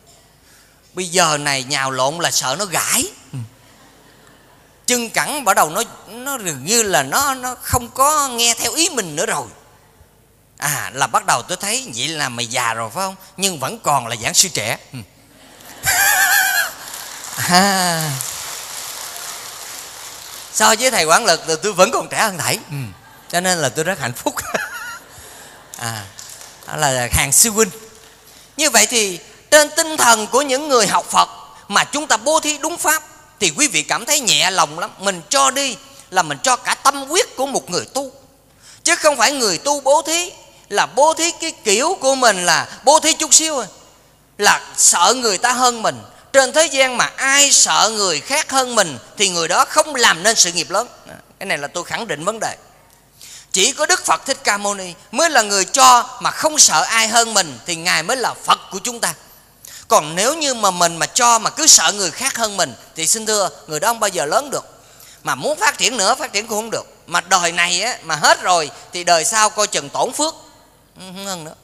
Bây giờ này nhào lộn là sợ nó gãi. Ừ. chân cẳng bắt đầu nó nó dường như là nó nó không có nghe theo ý mình nữa rồi à là bắt đầu tôi thấy vậy là mày già rồi phải không? Nhưng vẫn còn là giảng sư trẻ. Ừ. À. so với thầy quản lực thì tôi vẫn còn trẻ hơn thầy. Ừ. cho nên là tôi rất hạnh phúc. À đó là hàng sư huynh. Như vậy thì, trên tinh thần của những người học phật mà chúng ta bố thí đúng pháp, thì quý vị cảm thấy nhẹ lòng lắm. Mình cho đi là mình cho cả tâm huyết của một người tu. Chứ không phải người tu bố thí là bố thí cái kiểu của mình là bố thí chút xíu thôi. Là sợ người ta hơn mình. Trên thế gian mà ai sợ người khác hơn mình thì người đó không làm nên sự nghiệp lớn. À, cái này là tôi khẳng định vấn đề. Chỉ có đức phật thích ca mâu ni mới là người cho mà không sợ ai hơn mình thì ngài mới là phật của chúng ta. Còn nếu như mà mình mà cho mà cứ sợ người khác hơn mình thì xin thưa người đó không bao giờ lớn được. Mà muốn phát triển nữa phát triển cũng không được. Mà đời này á, mà hết rồi thì đời sau coi chừng tổn phước hơn nữa.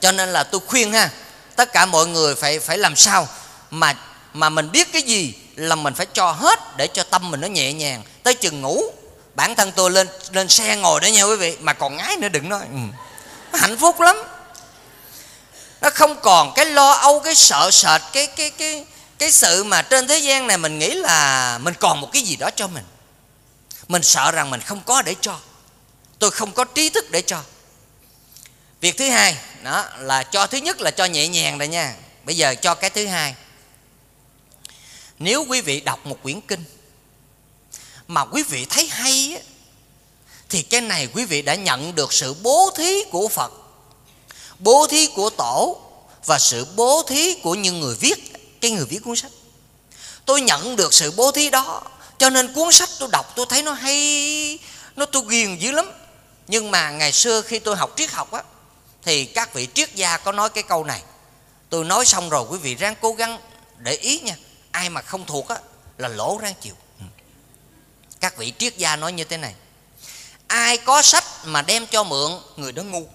Cho nên là tôi khuyên ha, tất cả mọi người phải phải làm sao mà mà mình biết cái gì là mình phải cho hết để cho tâm mình nó nhẹ nhàng. Tới chừng ngủ, bản thân tôi lên lên xe ngồi đó nha quý vị, mà còn ngái nữa đừng nói. Ừ. hạnh phúc lắm. Nó không còn cái lo âu, cái sợ sệt, cái cái cái cái sự mà trên thế gian này mình nghĩ là mình còn một cái gì đó cho mình. Mình sợ rằng mình không có để cho tôi không có trí thức để cho. Việc thứ hai đó là cho thứ nhất là cho nhẹ nhàng rồi nha. Bây giờ cho cái thứ hai. Nếu quý vị đọc một quyển kinh mà quý vị thấy hay á, thì cái này quý vị đã nhận được sự bố thí của phật bố thí của tổ và sự bố thí của những người viết cái người viết cuốn sách. Tôi nhận được sự bố thí đó cho nên cuốn sách tôi đọc tôi thấy nó hay nó tôi ghiền dữ lắm nhưng mà ngày xưa khi tôi học triết học á thì các vị triết gia có nói cái câu này. Tôi nói xong rồi quý vị ráng cố gắng để ý nha. Ai mà không thuộc á là lỗ ráng chịu. Ừ. các vị triết gia nói như thế này. Ai có sách mà đem cho mượn người đó ngu.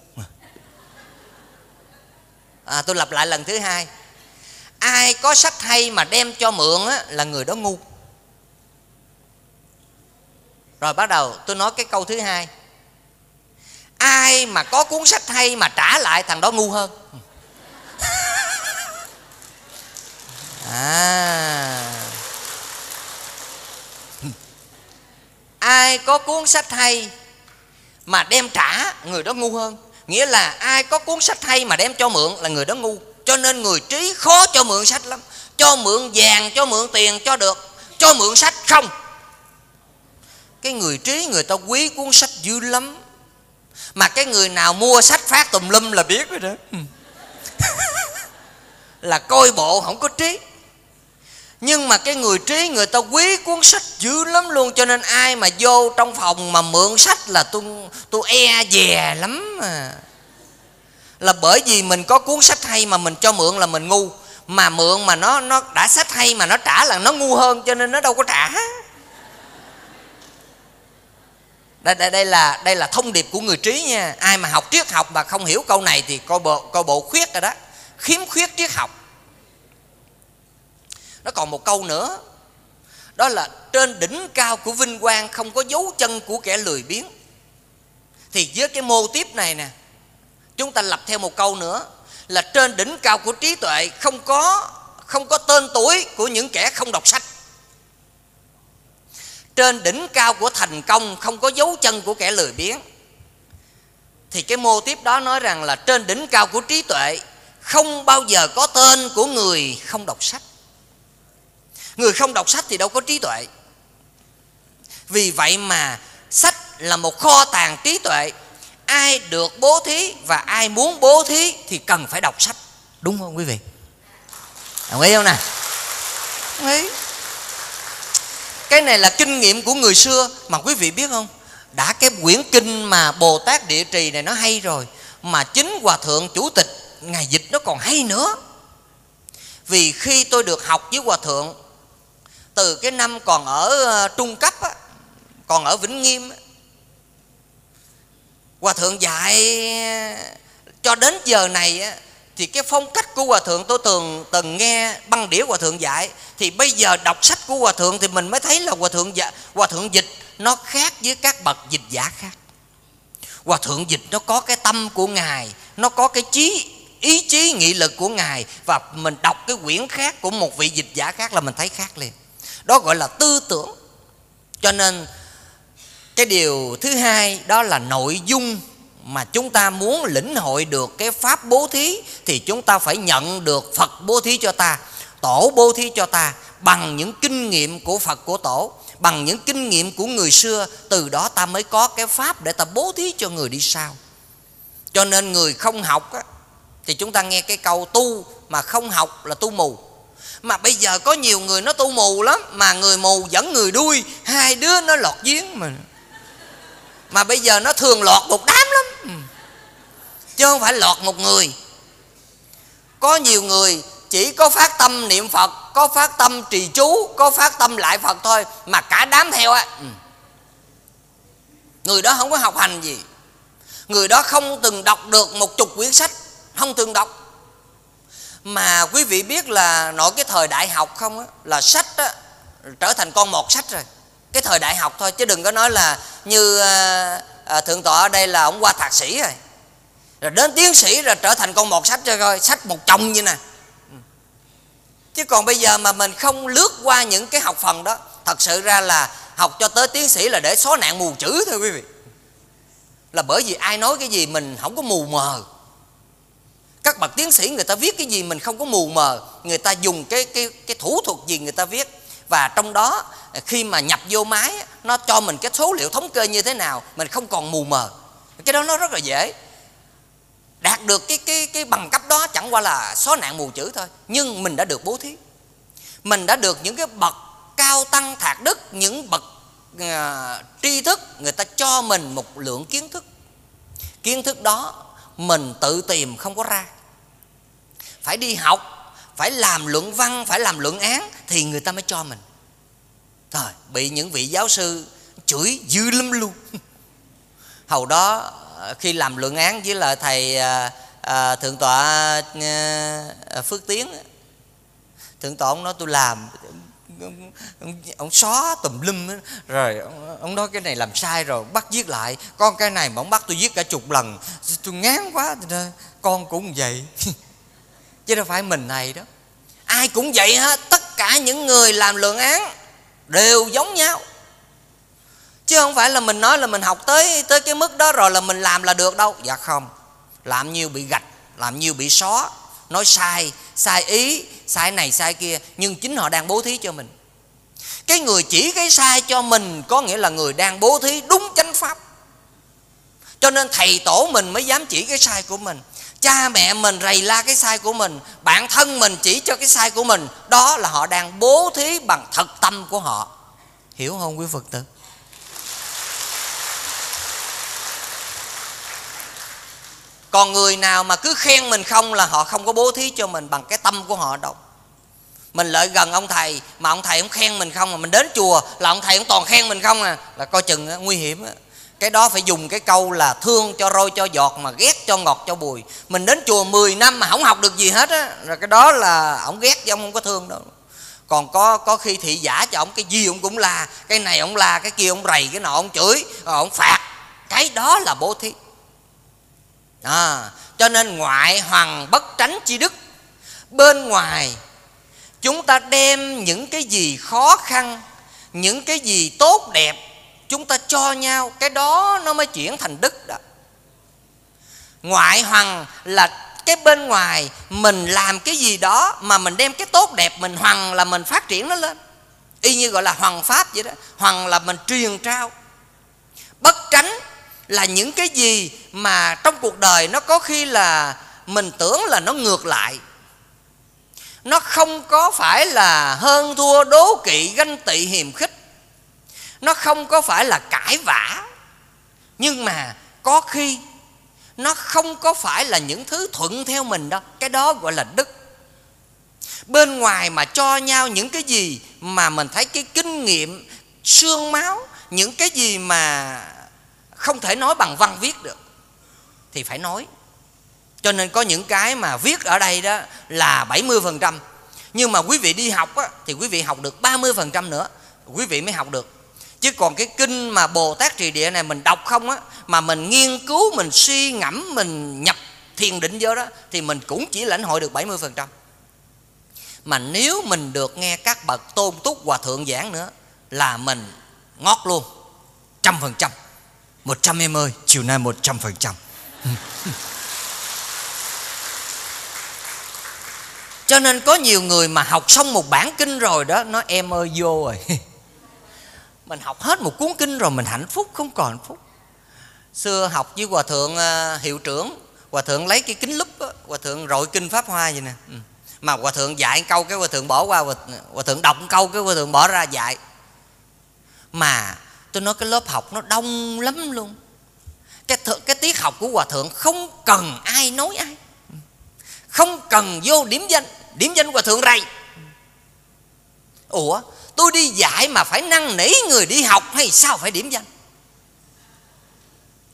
À, tôi lặp lại lần thứ hai. Ai có sách hay mà đem cho mượn á, là người đó ngu. Rồi bắt đầu tôi nói cái câu thứ hai ai mà có cuốn sách hay mà trả lại, thằng đó ngu hơn. À. Ai có cuốn sách hay mà đem trả, người đó ngu hơn. Nghĩa là ai có cuốn sách hay mà đem cho mượn là người đó ngu. Cho nên người trí khó cho mượn sách lắm. Cho mượn vàng, cho mượn tiền, cho được. Cho mượn sách không? Cái người trí, người ta quý cuốn sách dữ lắm mà cái người nào mua sách phát tùm lum là biết rồi đó. Là coi bộ không có trí. Nhưng mà cái người trí người ta quý cuốn sách dữ lắm luôn cho nên ai mà vô trong phòng mà mượn sách là tôi tôi e dè lắm mà là bởi vì mình có cuốn sách hay mà mình cho mượn là mình ngu. Mà mượn mà nó nó đã sách hay mà nó trả là nó ngu hơn cho nên nó đâu có trả đây, đây, đây là đây là thông điệp của người trí nha. Ai mà học triết học mà không hiểu câu này thì coi bộ coi bộ khuyết rồi đó. Khiếm khuyết triết học. Nó còn một câu nữa. Đó là trên đỉnh cao của vinh quang không có dấu chân của kẻ lười biếng. Thì với cái mô tiếp này nè chúng ta lập theo một câu nữa là trên đỉnh cao của trí tuệ không có không có tên tuổi của những kẻ không đọc sách trên đỉnh cao của thành công không có dấu chân của kẻ lười biếng. Thì cái mô tiếp đó nói rằng là trên đỉnh cao của trí tuệ không bao giờ có tên của người không đọc sách. Người không đọc sách thì đâu có trí tuệ. Vì vậy mà sách là một kho tàng trí tuệ. Ai được bố thí và ai muốn bố thí thì cần phải đọc sách. Đúng không quý vị? Đồng ý không nè? Đồng ý cái này là kinh nghiệm của người xưa. Mà quý vị biết không? Đã cái quyển kinh mà bồ tát địa trì này nó hay rồi mà chính hòa thượng chủ tịch ngài dịch nó còn hay nữa. Vì khi tôi được học với hòa thượng từ cái năm còn ở ờ, trung cấp á, còn ở vĩnh nghiêm á, hòa thượng dạy cho đến giờ này á, thì cái phong cách của hòa thượng tôi từng từng nghe băng đĩa hòa thượng dạy. Thì bây giờ đọc sách của hòa thượng thì mình mới thấy là hòa thượng dạ, hòa thượng dịch nó khác với các bậc dịch giả khác. Hòa thượng dịch nó có cái tâm của ngài nó có cái chí ý chí nghị lực của ngài. Và mình đọc cái quyển khác của một vị dịch giả khác là mình thấy khác liền. Đó gọi là tư tưởng. Cho nên cái điều thứ hai đó là nội dung mà chúng ta muốn lĩnh hội được cái pháp bố thí thì chúng ta phải nhận được phật bố thí cho ta tổ bố thí cho ta bằng những kinh nghiệm của phật của tổ bằng những kinh nghiệm của người xưa. Từ đó ta mới có cái pháp để ta bố thí cho người đi sau. Cho nên người không học á, thì chúng ta nghe cái câu tu mà không học là tu mù. Mà bây giờ có nhiều người nó tu mù lắm mà người mù dẫn người đuôi hai đứa nó lọt giếng mà mà bây giờ nó thường lọt một đám lắm. Ừ. chứ không phải lọt một người. Có nhiều người chỉ có phát tâm niệm phật có phát tâm trì chú có phát tâm lại phật thôi mà cả đám theo á. Ừ. người đó không có học hành gì. Người đó không từng đọc được một chục quyển sách không từng đọc. Mà quý vị biết là nội cái thời đại học không á là sách á trở thành con một sách rồi cái thời đại học thôi chứ đừng có nói là như à, à, thượng tọa ở đây là ông qua thạc sĩ rồi. Rồi đến tiến sĩ rồi trở thành con một sách cho coi sách một chồng như nè. Ừ. Chứ còn bây giờ mà mình không lướt qua những cái học phần đó thật sự ra là học cho tới tiến sĩ là để xóa nạn mù chữ thôi quý vị. Là bởi vì ai nói cái gì mình không có mù mờ. Các bậc tiến sĩ người ta viết cái gì mình không có mù mờ người ta dùng cái cái cái thủ thuật gì người ta viết và trong đó khi mà nhập vô máy nó cho mình cái số liệu thống kê như thế nào mình không còn mù mờ. Cái đó nó rất là dễ. Đạt được cái cái cái bằng cấp đó chẳng qua là xóa nạn mù chữ thôi. Nhưng mình đã được bố thí. Mình đã được những cái bậc cao tăng thạc đức những bậc uh, tri thức người ta cho mình một lượng kiến thức. Kiến thức đó mình tự tìm không có ra. Phải đi học phải làm luận văn phải làm luận án thì người ta mới cho mình. Rồi bị những vị giáo sư chửi dữ lắm luôn. Hầu đó ờ, khi làm luận án với lại thầy à, à, Thượng tọa à, Phước Tiến Thượng tọa ông nói tôi làm ông, ông, ông xóa tùm lum rồi ông, ông nói cái này làm sai rồi bắt viết lại. Con cái này mà ông bắt tôi viết cả chục lần tôi ngán quá. Con cũng vậy. chứ đâu phải mình này đó. Ai cũng vậy hết, tất cả những người làm luận án đều giống nhau. Chứ không phải là mình nói là mình học tới tới cái mức đó rồi là mình làm là được đâu. Dạ không, làm nhiều bị gạch, làm nhiều bị xóa nói sai sai ý, sai này, sai kia, nhưng chính họ đang bố thí cho mình. Cái người chỉ cái sai cho mình có nghĩa là người đang bố thí đúng chánh pháp. Cho nên thầy tổ mình mới dám chỉ cái sai của mình cha mẹ mình rầy la cái sai của mình bạn thân mình chỉ cho cái sai của mình, đó là họ đang bố thí bằng thật tâm của họ. Hiểu không quý phật tử? Còn người nào mà cứ khen mình không là họ không có bố thí cho mình bằng cái tâm của họ đâu. Mình lợi gần ông thầy, mà ông thầy cũng khen mình không, mà mình đến chùa là ông thầy cũng toàn khen mình không à. Là coi chừng nguy hiểm á cái đó phải dùng cái câu là thương cho roi cho giọt mà ghét cho ngọt cho bùi. Mình đến chùa 10 năm mà không học được gì hết á rồi cái đó là ổng ghét chứ ông không có thương đâu. Còn có có khi thị giả cho ổng cái gì ông cũng la cái này ông la cái kia ông rầy cái nọ ông chửi ông phạt. Cái đó là bố thí. À, cho nên ngoại hoàng bất tránh chi đức. Bên ngoài chúng ta đem những cái gì khó khăn những cái gì tốt đẹp chúng ta cho nhau, cái đó nó mới chuyển thành đức đó. Ngoại hoàng là cái bên ngoài, mình làm cái gì đó mà mình đem cái tốt đẹp mình hoàng là mình phát triển nó lên. Y như gọi là hoàng pháp vậy đó hoàng là mình truyền trao. Bất tránh là những cái gì mà trong cuộc đời nó có khi là mình tưởng là nó ngược lại. Nó không có phải là hơn thua đố kỵ ganh tị hiềm khích nó không có phải là cãi vã. Nhưng mà có khi nó không có phải là những thứ thuận theo mình đâu. Cái đó gọi là đức. Bên ngoài mà cho nhau những cái gì mà mình thấy cái kinh nghiệm xương máu những cái gì mà không thể nói bằng văn viết được thì phải nói. Cho nên có những cái mà viết ở đây đó là 70% nhưng mà quý vị đi học á, thì quý vị học được 30% nữa. Quý vị mới học được chứ còn cái kinh mà bồ tát trì địa này mình đọc không á, mà mình nghiên cứu, mình suy ngẫm, mình nhập thiền định vô đó, thì mình cũng chỉ lãnh hội được 70% mà nếu mình được nghe các bậc tôn túc hòa thượng giảng nữa, là mình ngót luôn. Trăm phần trăm. Một trăm em ơi chiều nay một trăm phần trăm. Cho nên có nhiều người mà học xong một bản kinh rồi đó nói em ơi, vô rồi. mình học hết một cuốn kinh rồi mình hạnh phúc không còn hạnh phúc. Xưa học với hòa thượng à, hiệu trưởng hòa thượng lấy cái kính lúp đó, hòa thượng rọi kinh pháp hoa vậy nè. Ừ. Mà hòa thượng dạy câu cái hòa thượng bỏ qua hòa, hòa thượng đọc câu cái hòa thượng bỏ ra dạy. Mà tôi nói cái lớp học nó đông lắm luôn. Cái th- cái tiết học của hòa thượng không cần ai nói ai. Không cần vô điểm danh điểm danh hòa thượng rầy. Ủa tôi đi dạy mà phải năn nỉ người đi học hay sao phải điểm danh?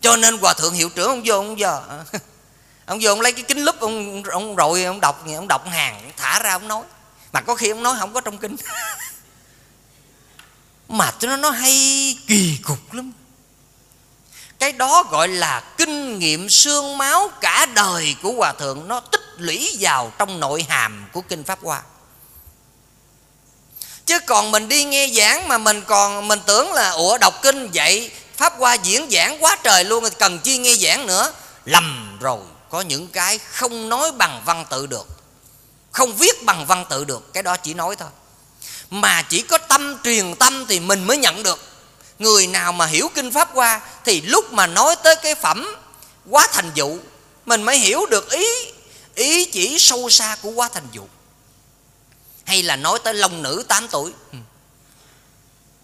Cho nên hòa thượng hiệu trưởng, ông vô, ông giờ, ông vô, ông lấy cái kính lúp, ông ông rồi ông đọc ông đọc hàng thả ra, ông nói. Mà có khi ông nói không có trong kinh mà cho nó nó hay kỳ cục lắm. Cái đó gọi là kinh nghiệm xương máu cả đời của hòa thượng. Nó tích lũy vào trong nội hàm của kinh pháp hoa chứ còn mình đi nghe giảng mà mình còn, mình tưởng là, ủa, đọc kinh vậy pháp qua diễn giảng quá trời luôn, cần chi nghe giảng nữa. Lầm rồi, có những cái không nói bằng văn tự được, không viết bằng văn tự được, cái đó chỉ nói thôi. Mà chỉ có tâm truyền tâm thì mình mới nhận được. Người nào mà hiểu kinh pháp qua thì lúc mà nói tới cái phẩm quá thành dụ, mình mới hiểu được ý ý chỉ sâu xa của quá thành dụ hay là nói tới long nữ 8 tuổi.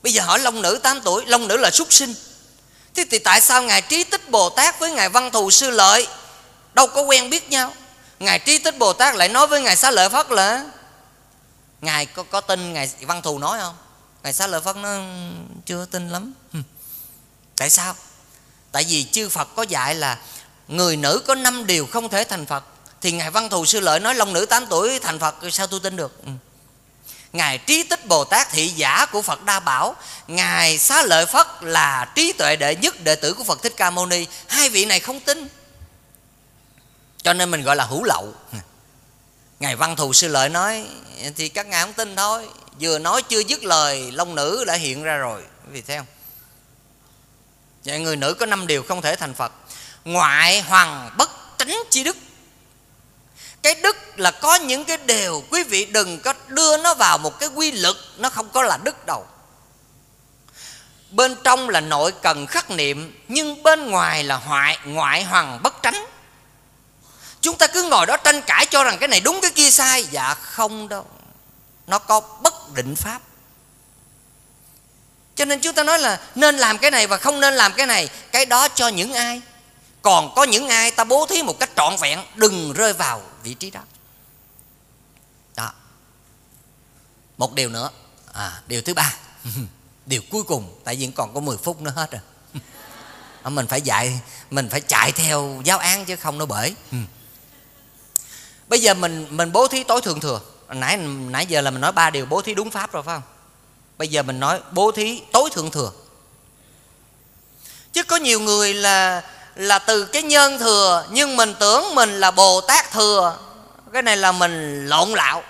Bây giờ hỏi long nữ 8 tuổi, long nữ là súc sinh. Thế thì tại sao ngài trí tích bồ tát với ngài văn thù sư lợi đâu có quen biết nhau? Ngài trí tích bồ tát lại nói với ngài xá lợi phất là, ngài có có tin ngài văn thù nói không? Ngài xá lợi phất nó chưa tin lắm. Tại sao? Tại vì chư phật có dạy là người nữ có năm điều không thể thành phật. Thì ngài văn thù sư lợi nói, long nữ 8 tuổi thành phật, sao tôi tin được? Ừ ngài trí tích bồ tát thị giả của phật đa bảo. Ngài xá lợi phất là trí tuệ đệ nhất đệ tử của phật thích ca mâu ni. Hai vị này không tin. Cho nên mình gọi là hữu lậu. Ngài văn thù sư lợi nói, thì các ngài không tin thôi. Vừa nói chưa dứt lời, long nữ đã hiện ra rồi. Vì theo vậy người nữ có năm điều không thể thành phật. Ngoại hoàng bất tránh chi đức cái đức là có những cái điều, quý vị đừng có đưa nó vào một cái quy lực nó không có là đức đâu. Bên trong là nội cần khắc niệm, nhưng bên ngoài là hoại, ngoại hoàng bất tránh. Chúng ta cứ ngồi đó tranh cãi cho rằng cái này đúng, cái kia sai. Dạ không đâu. Nó có bất định pháp. Cho nên chúng ta nói là nên làm cái này và không nên làm cái này. Cái đó cho những ai? Còn có những ai ta bố thí một cách trọn vẹn, đừng rơi vào vị trí đó. Đó. Một điều nữa. À, điều thứ ba. Điều cuối cùng tại vì còn có 10 phút nữa hết rồi. Mình phải dạy mình phải chạy theo giáo án chứ không nó bể bây giờ mình mình bố thí tối thượng thừa. Nãy nãy giờ là mình nói ba điều bố thí đúng pháp rồi phải không? Bây giờ mình nói bố thí tối thượng thừa. Chứ có nhiều người là là từ cái nhân thừa, nhưng mình tưởng mình là bồ tát thừa. Cái này là mình lộn lạo.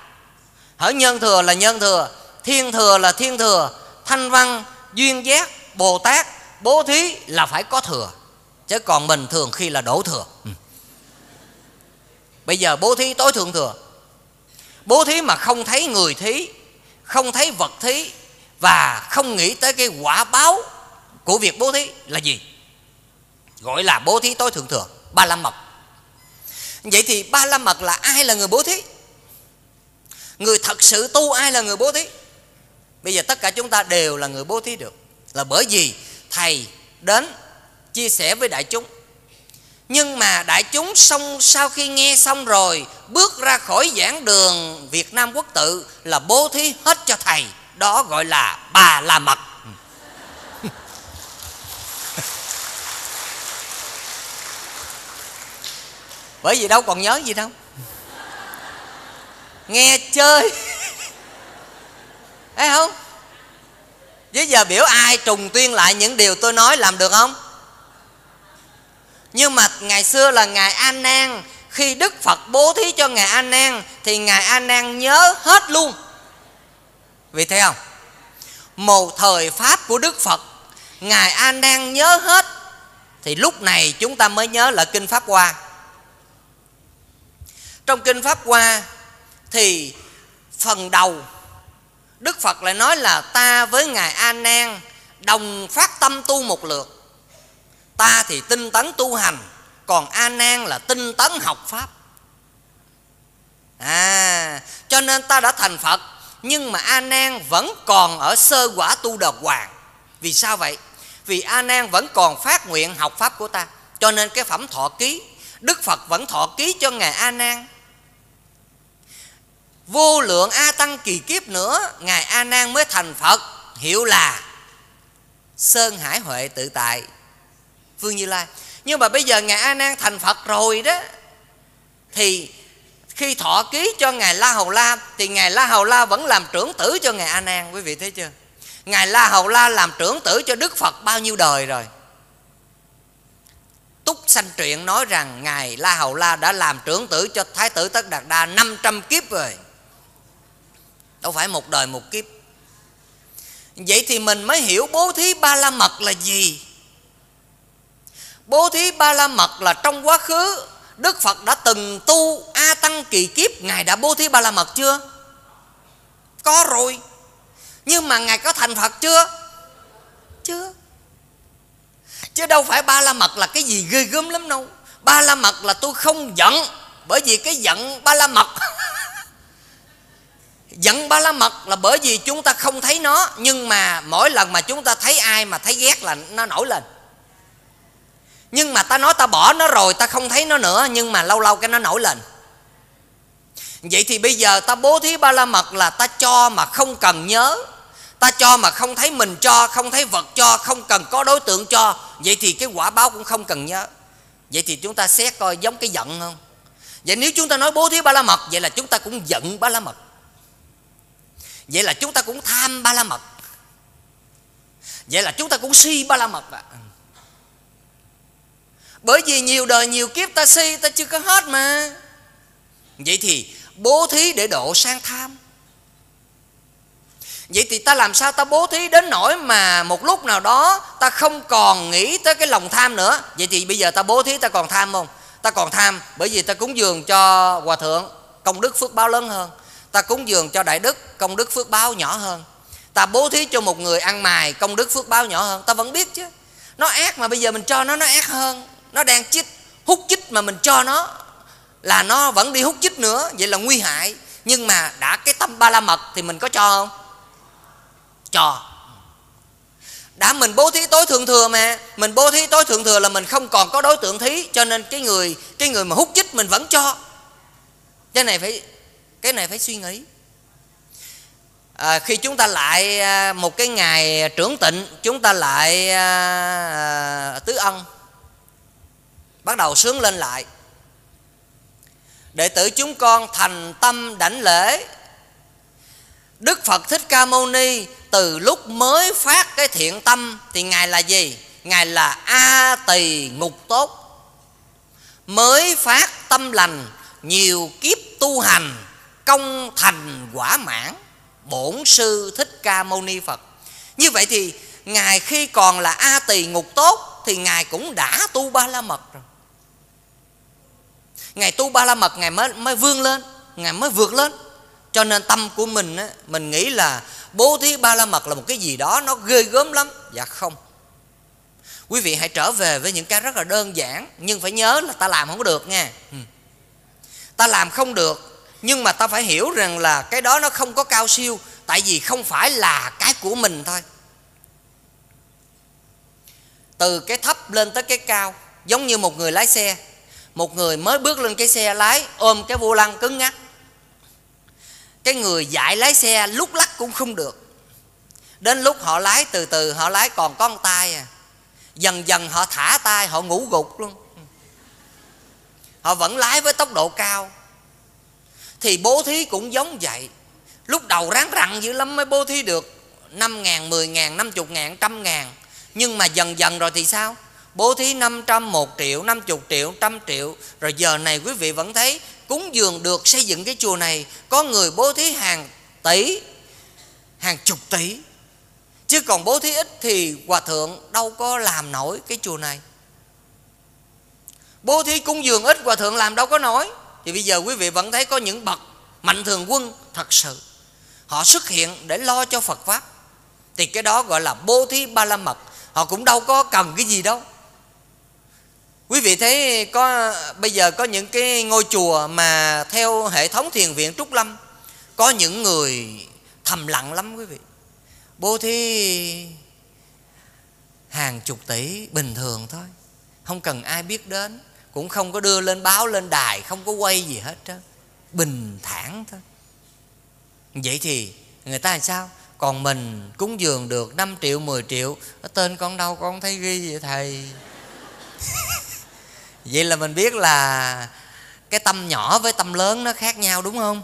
Hở, nhân thừa là nhân thừa, thiên thừa là thiên thừa. Thanh văn, duyên giác, bồ tát, bố thí là phải có thừa. Chứ còn mình thường khi là đổ thừa. Ừ. bây giờ bố thí tối thượng thừa. Bố thí mà không thấy người thí, không thấy vật thí, và không nghĩ tới cái quả báo của việc bố thí là gì? Gọi là bố thí tối thượng thừa, ba la mật. Vậy thì ba la mật là ai là người bố thí? Người thật sự tu ai là người bố thí? Bây giờ tất cả chúng ta đều là người bố thí được. Là bởi vì thầy đến chia sẻ với đại chúng. Nhưng mà đại chúng xong sau khi nghe xong rồi, bước ra khỏi giảng đường Việt Nam quốc tự là bố thí hết cho thầy. Đó gọi là bà la mật. Bởi vì đâu còn nhớ gì đâu. Nghe chơi. Thấy không? Với giờ biểu ai trùng tuyên lại những điều tôi nói làm được không? Nhưng mà ngày xưa là ngài an nan khi đức phật bố thí cho ngài an nan thì ngài an nan nhớ hết luôn. Vì thế không? Một thời pháp của đức phật, ngài an nan nhớ hết, thì lúc này chúng ta mới nhớ là kinh pháp hoa trong kinh pháp hoa thì phần đầu, đức phật lại nói là ta với ngài a nan đồng phát tâm tu một lượt. Ta thì tinh tấn tu hành, còn a nan là tinh tấn học pháp. À cho nên ta đã thành phật, nhưng mà a nan vẫn còn ở sơ quả tu đợt hoàng. Vì sao vậy? Vì a nan vẫn còn phát nguyện học pháp của ta. Cho nên cái phẩm thọ ký, đức phật vẫn thọ ký cho ngài a nan vô lượng a tăng kỳ kiếp nữa, ngài a nan mới thành phật. Hiệu là sơn hải huệ tự tại. Vương như lai. Nhưng mà bây giờ ngài a nan thành phật rồi đó, thì khi thọ ký cho ngài la hầu la, thì ngài la hầu la vẫn làm trưởng tử cho ngài a nan, quý vị thấy chưa? Ngài la hầu la làm trưởng tử cho đức phật bao nhiêu đời rồi? Túc sanh truyện nói rằng ngài la hầu la đã làm trưởng tử cho thái tử tất đạt đa 500 kiếp rồi đâu phải một đời một kiếp. Vậy thì mình mới hiểu bố thí ba la mật là gì. Bố thí ba la mật là trong quá khứ, đức phật đã từng tu a tăng kỳ kiếp, ngài đã bố thí ba la mật chưa? Có rồi. Nhưng mà ngài có thành phật chưa? Chưa. Chứ đâu phải ba la mật là cái gì ghê gớm lắm đâu. Ba la mật là tôi không giận, bởi vì cái giận ba la mật. giận ba la mật là bởi vì chúng ta không thấy nó, nhưng mà mỗi lần mà chúng ta thấy ai mà thấy ghét là nó nổi lên. Nhưng mà ta nói ta bỏ nó rồi, ta không thấy nó nữa, nhưng mà lâu lâu cái nó nổi lên. Vậy thì bây giờ ta bố thí ba la mật là ta cho mà không cần nhớ, ta cho mà không thấy mình cho, không thấy vật cho, không cần có đối tượng cho, vậy thì cái quả báo cũng không cần nhớ. Vậy thì chúng ta xét coi giống cái giận không? Vậy nếu chúng ta nói bố thí ba la mật, vậy là chúng ta cũng giận ba la mật vậy là chúng ta cũng tham ba la mật. Vậy là chúng ta cũng si ba la mật ạ. Bởi vì nhiều đời nhiều kiếp ta si, ta chưa có hết mà. Vậy thì bố thí để độ sang tham. Vậy thì ta làm sao ta bố thí đến nỗi mà một lúc nào đó ta không còn nghĩ tới cái lòng tham nữa? Vậy thì bây giờ ta bố thí ta còn tham không? Ta còn tham bởi vì ta cúng dường cho hòa thượng công đức phước báo lớn hơn ta cúng dường cho đại đức, công đức phước báo nhỏ hơn. Ta bố thí cho một người ăn mài, công đức phước báo nhỏ hơn. Ta vẫn biết chứ. Nó ác mà bây giờ mình cho nó nó ác hơn. Nó đang chích, hút chích mà mình cho nó là nó vẫn đi hút chích nữa, vậy là nguy hại. Nhưng mà đã cái tâm ba la mật thì mình có cho không? Cho. Đã mình bố thí tối thượng thừa mà, mình bố thí tối thượng thừa là mình không còn có đối tượng thí, cho nên cái người cái người mà hút chích mình vẫn cho. Cái này phải cái này phải suy nghĩ. À, khi chúng ta lại à, một cái ngày trưởng tịnh chúng ta lại à, à, tứ ân bắt đầu sướng lên lại. Đệ tử chúng con thành tâm đảnh lễ. Đức phật thích ca mâu ni từ lúc mới phát cái thiện tâm thì ngài là gì? Ngài là a tỳ ngục tốt. Mới phát tâm lành nhiều kiếp tu hành công thành quả mãn bổn sư thích ca mâu ni phật. Như vậy thì ngài khi còn là a tỳ ngục tốt thì ngài cũng đã tu ba la mật rồi. Ngài tu ba la mật ngài mới mới vươn lên ngài mới vượt lên. Cho nên tâm của mình á, mình nghĩ là bố thí ba la mật là một cái gì đó nó ghê gớm lắm. Dạ không. Quý vị hãy trở về với những cái rất là đơn giản nhưng phải nhớ là ta làm không có được nha. Ừ. Ta làm không được nhưng mà ta phải hiểu rằng là cái đó nó không có cao siêu, tại vì không phải là cái của mình thôi. Từ cái thấp lên tới cái cao, giống như một người lái xe. Một người mới bước lên cái xe lái, ôm cái vô lăng cứng ngắc. Cái người dạy lái xe lúc lắc cũng không được. Đến lúc họ lái, từ từ họ lái còn có con tay à. Dần dần họ thả tay, họ ngủ gục luôn. Họ vẫn lái với tốc độ cao thì bố thí cũng giống vậy. Lúc đầu ráng rặn dữ lắm mới bố thí được năm ngàn, mười ngàn, năm chục ngàn, trăm ngàn. Nhưng mà dần dần rồi thì sao? Bố thí 500, 1 triệu, 50 triệu, trăm triệu. Rồi giờ này quý vị vẫn thấy cúng dường được xây dựng cái chùa này. Có người bố thí hàng tỷ hàng chục tỷ. Chứ còn bố thí ít thì hòa thượng đâu có làm nổi cái chùa này. Bố thí cúng dường ít hòa thượng làm đâu có nổi thì bây giờ quý vị vẫn thấy có những bậc mạnh thường quân thật sự. Họ xuất hiện để lo cho phật pháp. Thì cái đó gọi là bố thí ba la mật. Họ cũng đâu có cần cái gì đâu. Quý vị thấy có, bây giờ có những cái ngôi chùa mà theo hệ thống thiền viện trúc lâm, có những người thầm lặng lắm quý vị. Bố thí hàng chục tỷ bình thường thôi. Không cần ai biết đến cũng không có đưa lên báo, lên đài, không có quay gì hết trơn bình thản thôi. Vậy thì người ta làm sao? Còn mình cúng dường được 5 triệu 10 triệu tên con đâu, con thấy ghi vậy thầy? Vậy là mình biết là cái tâm nhỏ với tâm lớn nó khác nhau đúng không?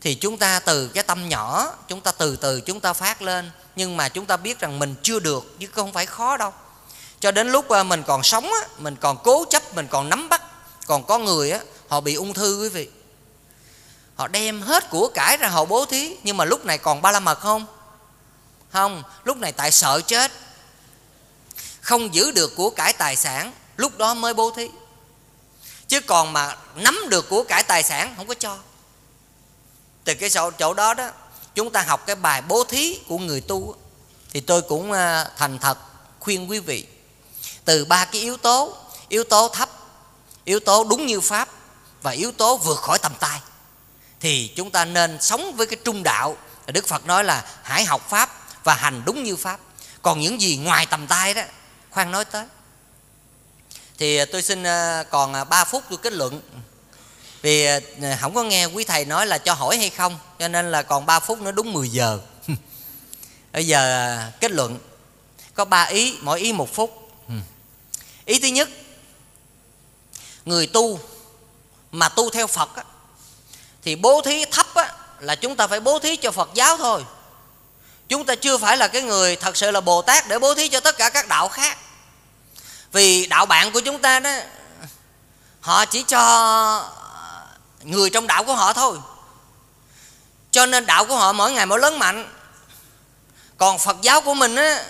Thì chúng ta từ cái tâm nhỏ, chúng ta từ từ chúng ta phát lên, nhưng mà chúng ta biết rằng mình chưa được, chứ không phải khó đâu cho đến lúc à, mình còn sống mình còn cố chấp mình còn nắm bắt còn có người á họ bị ung thư quý vị. Họ đem hết của cải ra họ bố thí nhưng mà lúc này còn ba la mật không? Không lúc này tại sợ chết. Không giữ được của cải tài sản lúc đó mới bố thí. Chứ còn mà nắm được của cải tài sản không có cho. Từ cái chỗ, đó đó chúng ta học cái bài bố thí của người tu thì tôi cũng à, thành thật khuyên quý vị từ ba cái yếu tố. Yếu tố thấp, yếu tố đúng như pháp và yếu tố vượt khỏi tầm tay. Thì chúng ta nên sống với cái trung đạo đức phật nói là hãy học pháp và hành đúng như pháp. Còn những gì ngoài tầm tay đó, khoan nói tới. Thì à, tôi xin à, còn à, 3 phút tôi kết luận. Vì không có nghe quý thầy nói là cho hỏi hay không, cho nên là còn 3 phút nữa đúng 10 giờ. Bây giờ kết luận. Có ba ý, mỗi ý một phút ý thứ nhất người tu mà tu theo phật á, thì bố thí thấp á, là chúng ta phải bố thí cho phật giáo thôi. Chúng ta chưa phải là cái người thật sự là bồ tát để bố thí cho tất cả các đạo khác. Vì đạo bạn của chúng ta đó họ chỉ cho người trong đạo của họ thôi. Cho nên đạo của họ mỗi ngày mỗi lớn mạnh. Còn phật giáo của mình á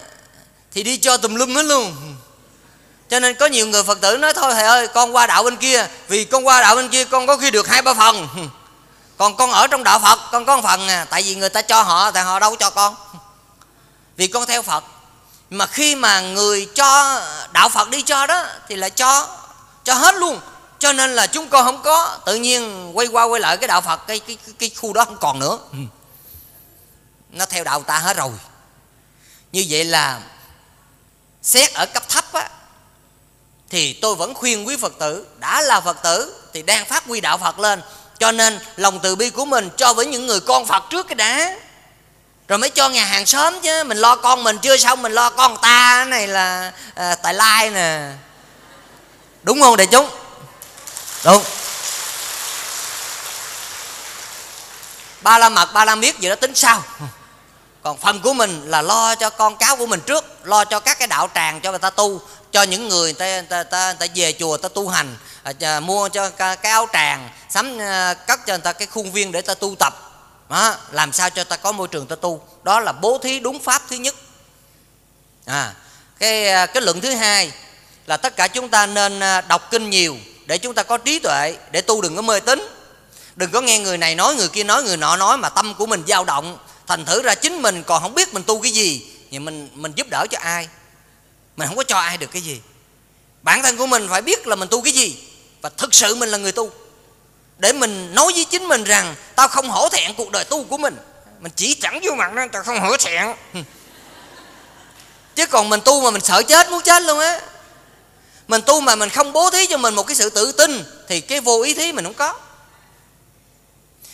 thì đi cho tùm lum hết luôn cho nên có nhiều người phật tử nói thôi thầy ơi con qua đạo bên kia vì con qua đạo bên kia con có khi được hai ba phần. Còn con ở trong đạo phật con có một phần à tại vì người ta cho họ tại họ đâu cho con. Vì con theo phật. Mà khi mà người cho đạo phật đi cho đó thì lại cho cho hết luôn. Cho nên là chúng con không có tự nhiên quay qua quay lại cái đạo phật cái cái cái, khu đó không còn nữa. Nó theo đạo ta hết rồi. Như vậy là xét ở cấp thấp á thì tôi vẫn khuyên quý phật tử đã là phật tử thì đang phát huy đạo phật lên. Cho nên lòng từ bi của mình cho với những người con phật trước cái đã. Rồi mới cho nhà hàng xóm chứ mình lo con mình chưa xong mình lo con ta này là à, tại lai nè. Đúng không đại chúng? Đúng. Ba la mật ba la miết gì đó tính sao? Còn phần của mình là lo cho con cháu của mình trước lo cho các cái đạo tràng cho người ta tu cho những người ta ta, ta, ta về chùa ta tu hành à, à mua cho cái áo tràng sắm à, cất cho người ta cái khuôn viên để ta tu tập. Đó, làm sao cho ta có môi trường ta tu? Đó là bố thí đúng pháp thứ nhất. À, cái à, cái luận thứ hai là tất cả chúng ta nên à, đọc kinh nhiều để chúng ta có trí tuệ để tu đừng có mê tín. Đừng có nghe người này nói người kia nói người nọ nói mà tâm của mình dao động thành thử ra chính mình còn không biết mình tu cái gì thì mình mình giúp đỡ cho ai? Mình không có cho ai được cái gì. Bản thân của mình phải biết là mình tu cái gì và thực sự mình là người tu. Để mình nói với chính mình rằng, tao không hổ thẹn cuộc đời tu của mình. Mình chỉ chẳng vô mặt nó, tao không hổ thẹn. Chứ còn mình tu mà mình sợ chết, muốn chết luôn á. Mình tu mà mình không bố thí cho mình một cái sự tự tin, thì cái vô ý thí mình không có.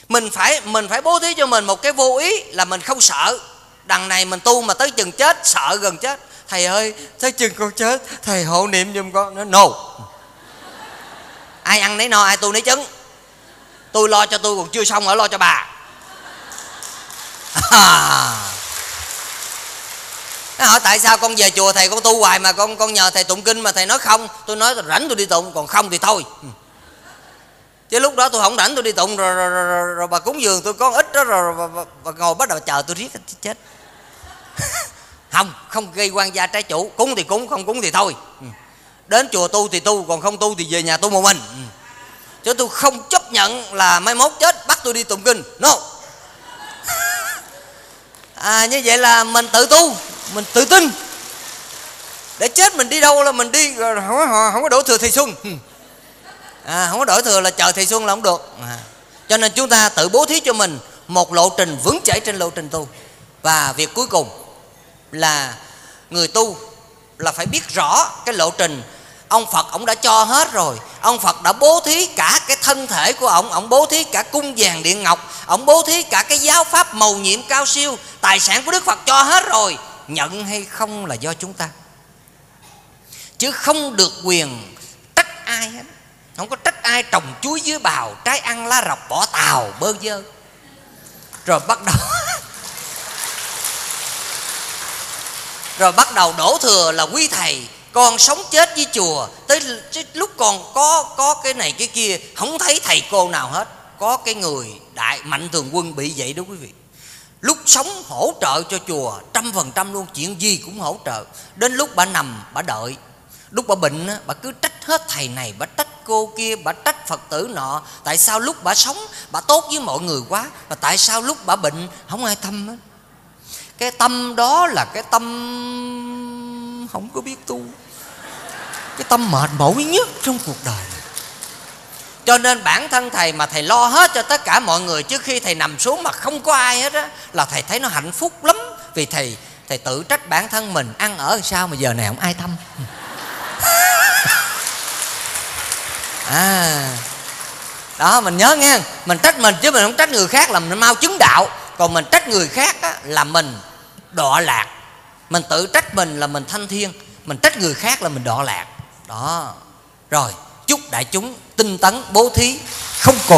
Mình phải mình phải bố thí cho mình một cái vô ý là mình không sợ. Đằng này mình tu mà tới chừng chết, sợ gần chết thầy ơi tới chừng con chết thầy hộ niệm giùm con nó no. Ai ăn nấy no ai tu nấy trứng tôi lo cho tôi còn chưa xong ở lo cho bà. À. nó hỏi tại sao con về chùa thầy con tu hoài mà con con nhờ thầy tụng kinh mà thầy nói không? Tôi nói rảnh tôi đi tụng còn không thì thôi. Ừ. Chứ lúc đó tôi không rảnh tôi đi tụng rồi, rồi, rồi, rồi, rồi bà cúng dường tôi có ít đó rồi, rồi bà, bà, ngồi bắt đầu chờ tôi riết chết. không không gây quan gia trái chủ. Cúng thì cúng không cúng thì thôi. Ừ. Đến chùa tu thì tu còn không tu thì về nhà tu một mình. Ừ. Chứ tôi không chấp nhận là mai mốt chết bắt tôi đi tụng kinh. No. À, như vậy là mình tự tu mình tự tin. Để chết mình đi đâu là mình đi rồi không có, không có đổ thừa thầy xuân. Ừ. À, không có đổi thừa là chờ thầy xuân là không được. À. cho nên chúng ta tự bố thí cho mình một lộ trình vững chãi trên lộ trình tu. Và việc cuối cùng là người tu, là phải biết rõ cái lộ trình. Ông phật, ông đã cho hết rồi. Ông phật đã bố thí cả cái thân thể của ông ông bố thí cả cung vàng điện ngọc, ông bố thí cả cái giáo pháp màu nhiệm cao siêu, tài sản của đức phật cho hết rồi. Nhận hay không là do chúng ta. Chứ không được quyền trách ai hết. Không có trách ai trồng chuối dưới bào, trái ăn lá rọc bỏ tàu, bơ vơ. Rồi bắt đầu rồi bắt đầu đổ thừa là quý thầy, con sống chết với chùa. Tới lúc còn có có cái này cái kia, không thấy thầy cô nào hết. Có cái người đại mạnh thường quân bị vậy đó quý vị. Lúc sống hỗ trợ cho chùa, trăm phần trăm luôn, chuyện gì cũng hỗ trợ. Đến lúc bà nằm, bà đợi. Lúc bà bệnh bà cứ trách hết thầy này, bà trách cô kia, bà trách phật tử nọ. Tại sao lúc bà sống, bà tốt với mọi người quá và tại sao lúc bà bệnh, không ai thăm hết? Cái tâm đó là cái tâm không có biết tu. Cái tâm mệt mỏi nhất trong cuộc đời này. Cho nên bản thân thầy mà thầy lo hết cho tất cả mọi người, trước khi thầy nằm xuống mà không có ai hết á, là thầy thấy nó hạnh phúc lắm. Vì thầy thầy tự trách bản thân mình, ăn ở sao mà giờ này không ai thăm. À đó, mình nhớ nghe, mình trách mình chứ mình không trách người khác là mình mau chứng đạo còn mình trách người khác á, là mình đọa lạc. Mình tự trách mình là mình thanh thiên. Mình trách người khác là mình đọa lạc. Đó. Rồi chúc đại chúng tinh tấn bố thí không còn